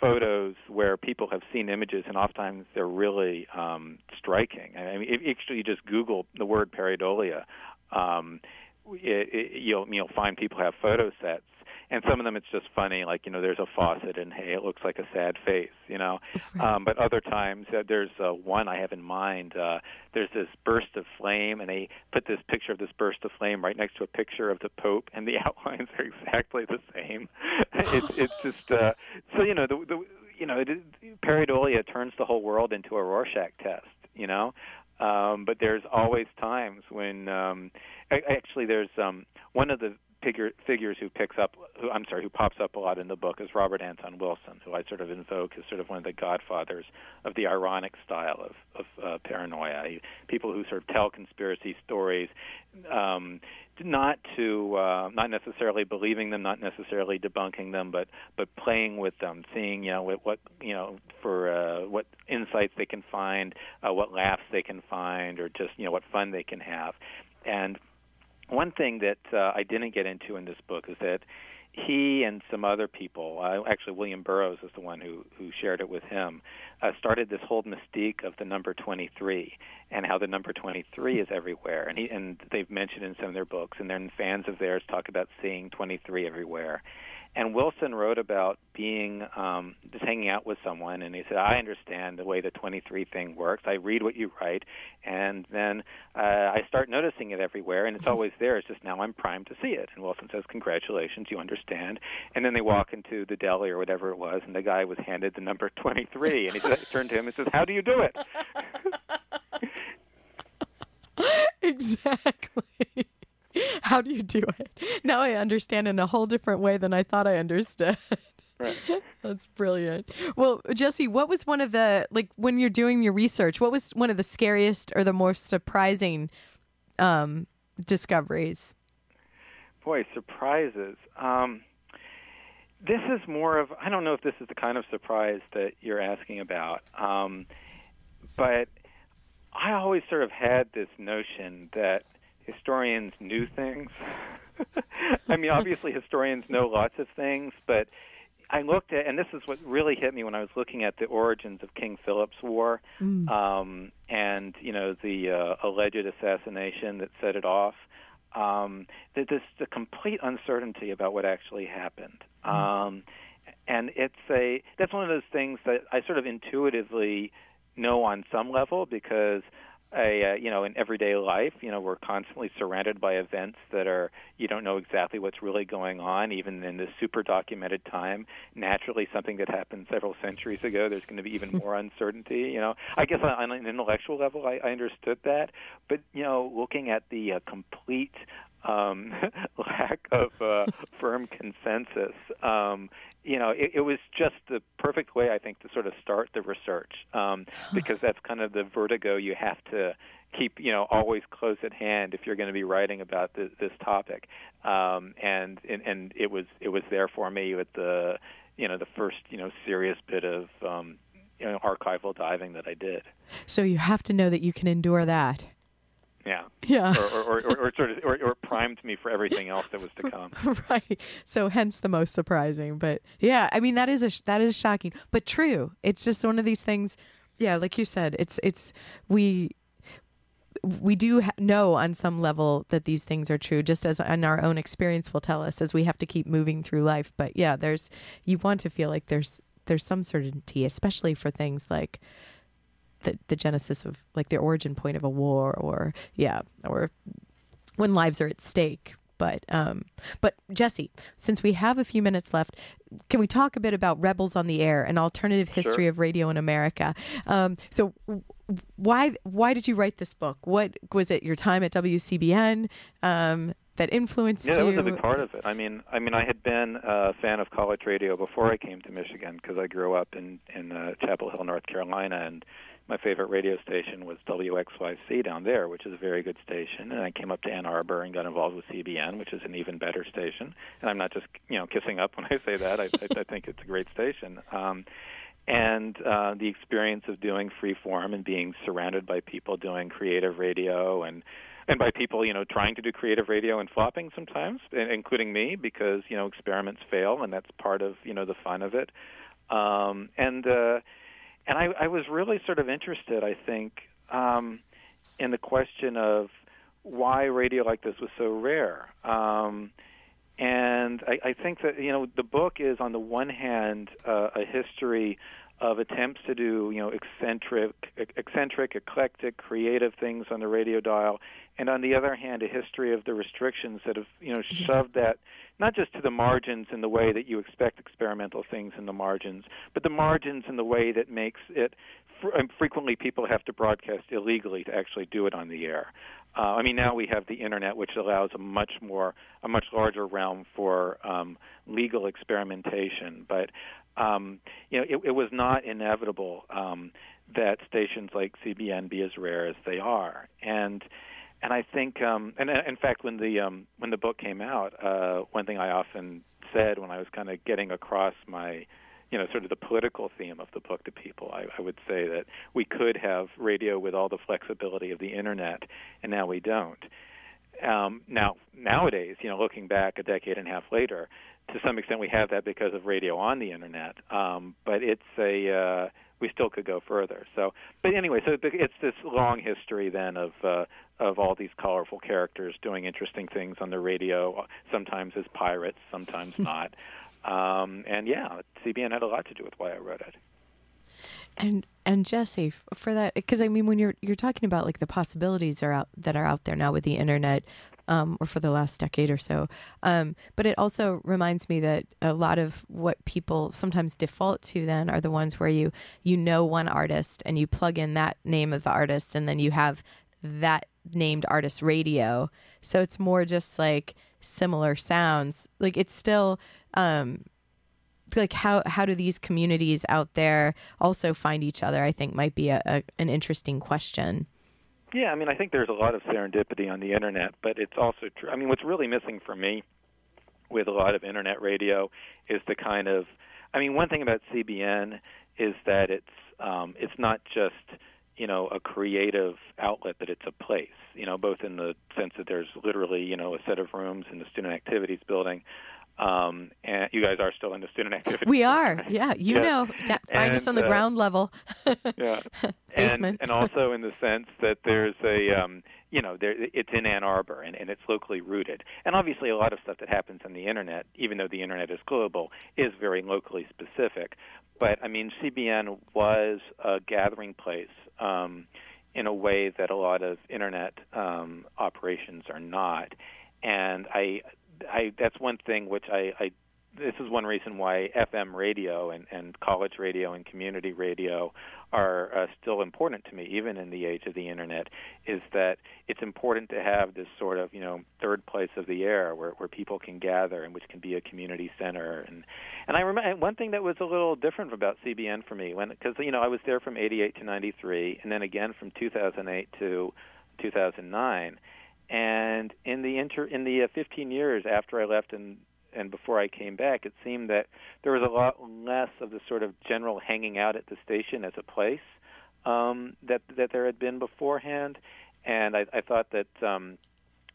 photos where people have seen images, and oftentimes they're really um, striking. I mean, if if you just Google the word pareidolia, um, it, it, you'll you'll find people have photo sets, and some of them it's just funny, like you know, there's a faucet, and hey, it looks like a sad face, you know. [laughs] Um, but other times, uh, there's uh, one I have in mind. Uh, there's this burst of flame, and they put this picture of this burst of flame right next to a picture of the Pope, and the [laughs] outlines are exactly the same. [laughs] it's it's just uh, so you know the, the you know it, pareidolia turns the whole world into a Rorschach test, you know. Um, but there's always times when um, actually there's um, one of the figure, figures who picks up who I'm sorry who pops up a lot in the book is Robert Anton Wilson, who I sort of invoke as sort of one of the godfathers of the ironic style of, of uh, paranoia. People who sort of tell conspiracy stories, um, not to uh, not necessarily believing them, not necessarily debunking them, but but playing with them, seeing you know what, what you know for uh, what insights they can find, uh, what laughs they can find, or just you know what fun they can have, and one thing that uh, I didn't get into in this book is that he and some other people, uh, actually William Burroughs is the one who who shared it with him, uh, started this whole mystique of the number 23. and how the number 23 is everywhere. And he and they've mentioned in some of their books, and then fans of theirs talk about seeing 23 everywhere. And Wilson wrote about being um, just hanging out with someone, and he said, "I understand the way the 23 thing works. I read what you write, and then uh, I start noticing it everywhere, and it's always there. It's just now I'm primed to see it." And Wilson says, "Congratulations, you understand." And then they walk into the deli or whatever it was, and the guy was handed the number 23, and he turned to him and says, "How do you do it?" [laughs] exactly. [laughs] How do you do it? Now I understand in a whole different way than I thought I understood. Right. [laughs] That's brilliant. Well, Jesse, what was one of the like when you're doing your research? What was one of the scariest or the most surprising um, discoveries? Boy, surprises. Um, this is more of I don't know if this is the kind of surprise that you're asking about, um, but I always sort of had this notion that historians knew things. [laughs] I mean, obviously historians know lots of things, but I looked at, and this is what really hit me when I was looking at the origins of King Philip's War, um, and you know the uh, alleged assassination that set it off. Um, that there's the complete uncertainty about what actually happened, um, and it's a that's one of those things that I sort of intuitively know on some level because a uh, you know in everyday life. You know we're constantly surrounded by events that are you don't know exactly what's really going on. Even in this super documented time naturally something that happened several centuries ago there's going to be even [laughs] more uncertainty you know. I guess on, an intellectual level I, I understood that. But you know looking at the uh, complete um, [laughs] lack of uh, [laughs] firm consensus. Um, you know, it, it was just the perfect way, I think, to sort of start the research um, because that's kind of the vertigo you have to keep, you know, always close at hand if you're going to be writing about this, this topic. Um, and, and and it was it was there for me with the, you know, the first you know serious bit of um, you know archival diving that I did. So you have to know that you can endure that. Yeah. Yeah. Or, or, or, or sort of, or, or primed me for everything else that was to come. [laughs] right. So hence the most surprising. But yeah, I mean that is a that is shocking, but true. It's just one of these things. Yeah, like you said, it's it's we we do ha- know on some level that these things are true, just as in our own experience will tell us as we have to keep moving through life. But yeah, there's you want to feel like there's there's some certainty, especially for things like the the genesis of like the origin point of a war, or yeah, or when lives are at stake. But um, but Jesse, since we have a few minutes left, can we talk a bit about Rebels on the Air, an alternative history Sure. of radio in America? Um, so why why did you write this book? What was it? Your time at WCBN um, that influenced you? Yeah, that was a big part of it. I mean, I mean, I had been a fan of college radio before I came to Michigan because I grew up in in uh, Chapel Hill, North Carolina, and my favorite radio station was WXYC down there, which is a very good station. And I came up to Ann Arbor and got involved with CBN, which is an even better station. And I'm not just you know kissing up when I say that. I, I, I think it's a great station. Um, and uh, the experience of doing free form and being surrounded by people doing creative radio and and by people you know trying to do creative radio and flopping sometimes including me because you know experiments fail and that's part of you know the fun of it um and uh and i i was really sort of interested i think um in the question of why radio like this was so rare. Um and I, I think that you know the book is on the one hand uh, a history of attempts to do you know eccentric, eccentric, eclectic, creative things on the radio dial, and on the other hand a history of the restrictions that have you know shoved that not just to the margins in the way that you expect experimental things in the margins, but the margins in the way that makes it frequently people have to broadcast illegally to actually do it on the air. Uh, I mean, now we have the internet, which allows a much more, a much larger realm for um, legal experimentation. But um, you know, it, it was not inevitable um, that stations like CBN be as rare as they are, and and I think, um, and in fact, when the um, when the book came out, uh, one thing I often said when I was kind of getting across my you know, sort of the political theme of the book to people. I, I would say that we could have radio with all the flexibility of the internet, and now we don't. Um, now, nowadays, you know, looking back a decade and a half later, to some extent we have that because of radio on the internet. Um, but it's a uh, we still could go further. So, but anyway, so it's this long history then of uh, of all these colorful characters doing interesting things on the radio, sometimes as pirates, sometimes [laughs] not. Um, and yeah, CBN had a lot to do with why I wrote it. And and Jesse, for that, because I mean, when you're you're talking about like the possibilities are out that are out there now with the internet, um, or for the last decade or so, um, but it also reminds me that a lot of what people sometimes default to then are the ones where you you know one artist and you plug in that name of the artist and then you have that named artist radio. So it's more just like similar sounds. Like it's still. Um, like how how do these communities out there also find each other i think might be a, a an interesting question Yeah, I mean, I think there's a lot of serendipity on the internet, but it's also true. I mean, what's really missing for me with a lot of internet radio is the kind of. I mean, one thing about CBN is that it's um, it's not just you know a creative outlet, that it's a place. You know, both in the sense that there's literally you know a set of rooms in the student activities building. Um, and you guys are still in the student [laughs] activities. we are yeah you Yeah. know da- find us And, on the uh, ground level [laughs] yeah. Basement. And, and also in the sense that there's a, um, you know, there, it's in Ann Arbor and, and it's locally rooted. And obviously, a lot of stuff that happens on the internet, even though the internet is global, is very locally specific. But I mean, CBN was a gathering place um, in a way that a lot of internet um, operations are not. And I, I, that's one thing which I, I this is one reason why FM radio and, and college radio and community radio are uh, still important to me, even in the age of the internet, is that it's important to have this sort of you know third place of the air where, where people can gather and which can be a community center. And and I remember one thing that was a little different about CBN for me when because you know I was there from '88 to '93, and then again from 2008 to 2009. And in the inter in the uh, 15 years after I left and and before I came back, it seemed that there was a lot less of the sort of general hanging out at the station as a place um, that that there had been beforehand, and I, I thought that um,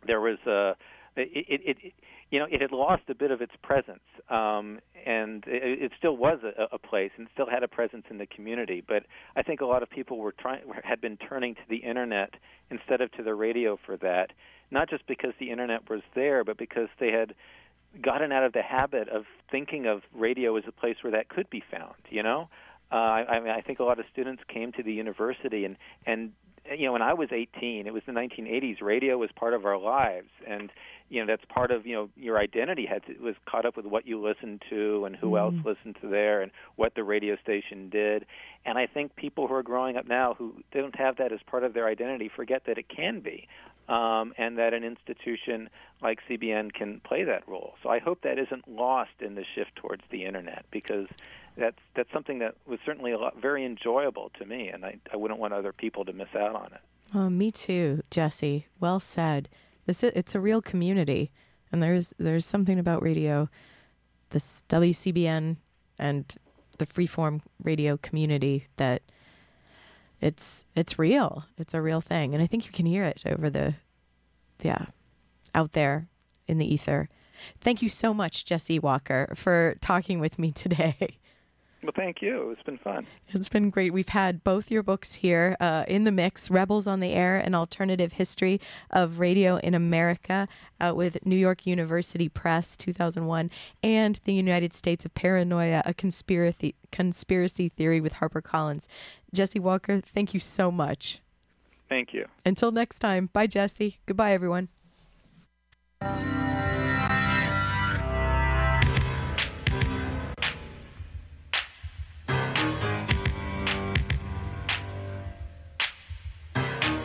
there was a it, it, it you know it had lost a bit of its presence, um, and it, it still was a, a place and still had a presence in the community. But I think a lot of people were trying had been turning to the internet instead of to the radio for that, not just because the internet was there, but because they had gotten out of the habit of thinking of radio as a place where that could be found. You know, uh, I, I mean, I think a lot of students came to the university and and you know, when I was 18, it was the 1980s. Radio was part of our lives, and you know that's part of you know your identity had to, was caught up with what you listened to and who else listened to there and what the radio station did. And I think people who are growing up now who don't have that as part of their identity forget that it can be um, and that an institution like CBN can play that role. So I hope that isn't lost in the shift towards the internet because that's that's something that was certainly a lot very enjoyable to me, and I, I wouldn't want other people to miss out on it. oh, me too jesse well said this is, it's a real community. And there's there's something about radio this wcbn and the freeform radio community that it's it's real. It's a real thing. And i think you can hear it over the yeah out there in the ether. Thank you so much jesse walker for talking with me [laughs] today Well, thank you. It's been fun. It's been great. We've had both your books here uh, in the mix Rebels on the Air, an alternative history of radio in America, out with New York University Press, 2001, and The United States of Paranoia, a conspiracy, conspiracy theory with HarperCollins. Jesse Walker, thank you so much. Thank you. Until next time, bye, Jesse. Goodbye, everyone.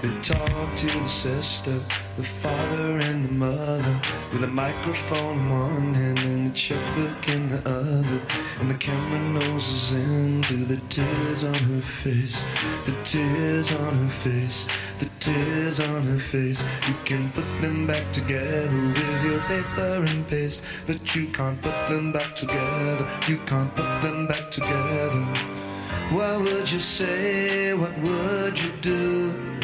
They talk to the sister, the father and the mother With a microphone in one hand and a checkbook in the other. And the camera noses into the tears on her face The tears on her face, the tears on her face. You can put them back together with your paper and paste But you can't put them back together, you can't put them back together. What would you say, what would you do?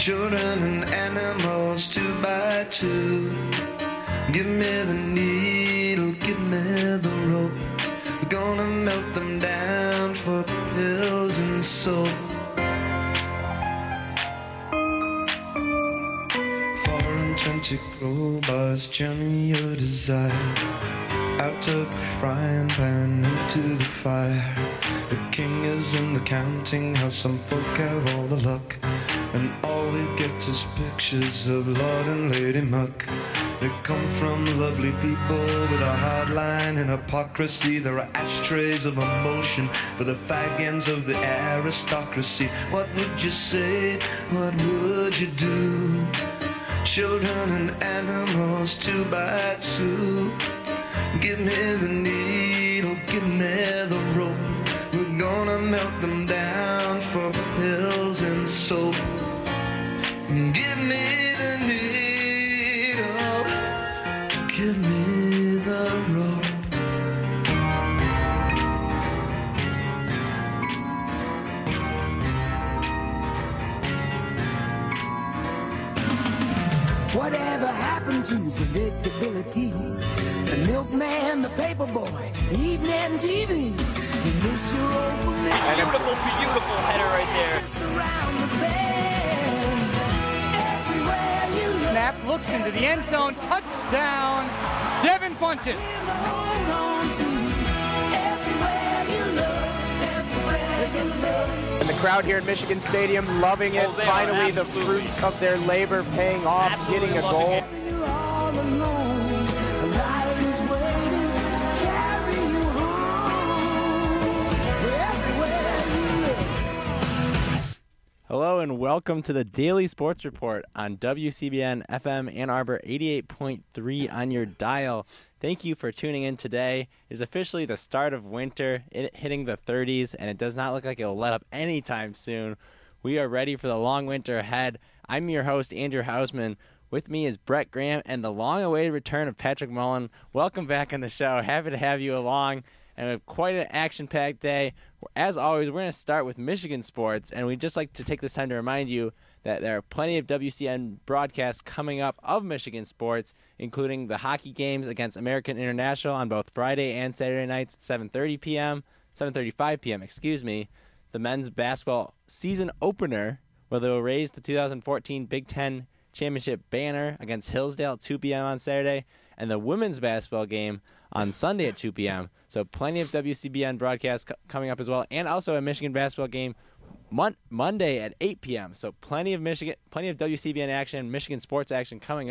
Children and animals two by two. Give me the needle, give me the rope. We're gonna melt them down for pills and soap. Foreign trenchant crowbars me your desire. Out of the frying pan into the fire. The king is in the counting house. Some folk have all the luck. And all we get is pictures of Lord and Lady Muck. They come from lovely people with a hard line and hypocrisy. There are ashtrays of emotion for the fag ends of the aristocracy. What would you say? What would you do? Children and animals, two by two. Give me the needle, give me the rope. We're gonna melt them to predictability? The milkman, the paperboy, evening TV. You miss your old familiar. Beautiful, beautiful header right there. Around the bend. Everywhere Snap looks into the end zone. Touchdown. Devin Funchess. hold on to. Everywhere you look, everywhere you look. And the crowd here at Michigan Stadium loving it. Oh, Finally, the fruits of their labor paying off, Absolutely getting a goal. it. And welcome to the Daily Sports Report on WCBN FM Ann Arbor 88.3 on your dial. Thank you for tuning in today. It is officially the start of winter, it hitting the 30s, and it does not look like it will let up anytime soon. We are ready for the long winter ahead. I'm your host, Andrew Hausman. With me is Brett Graham and the long awaited return of Patrick Mullen. Welcome back on the show. Happy to have you along. And we have quite an action packed day. As always, we're going to start with Michigan sports, and we'd just like to take this time to remind you that there are plenty of WCBN broadcasts coming up of Michigan sports, including the hockey games against American International on both Friday and Saturday nights at 7:30 p.m., 7:35 p.m. Excuse me. The men's basketball season opener, where they will raise the 2014 Big Ten championship banner against Hillsdale at 2 p.m. on Saturday, and the women's basketball game on Sunday at 2 p.m. So plenty of WCBN broadcasts co- coming up as well, and also a Michigan basketball game Mon- Monday at 8 p.m. So plenty of Michigan, plenty of WCBN action, Michigan sports action coming up.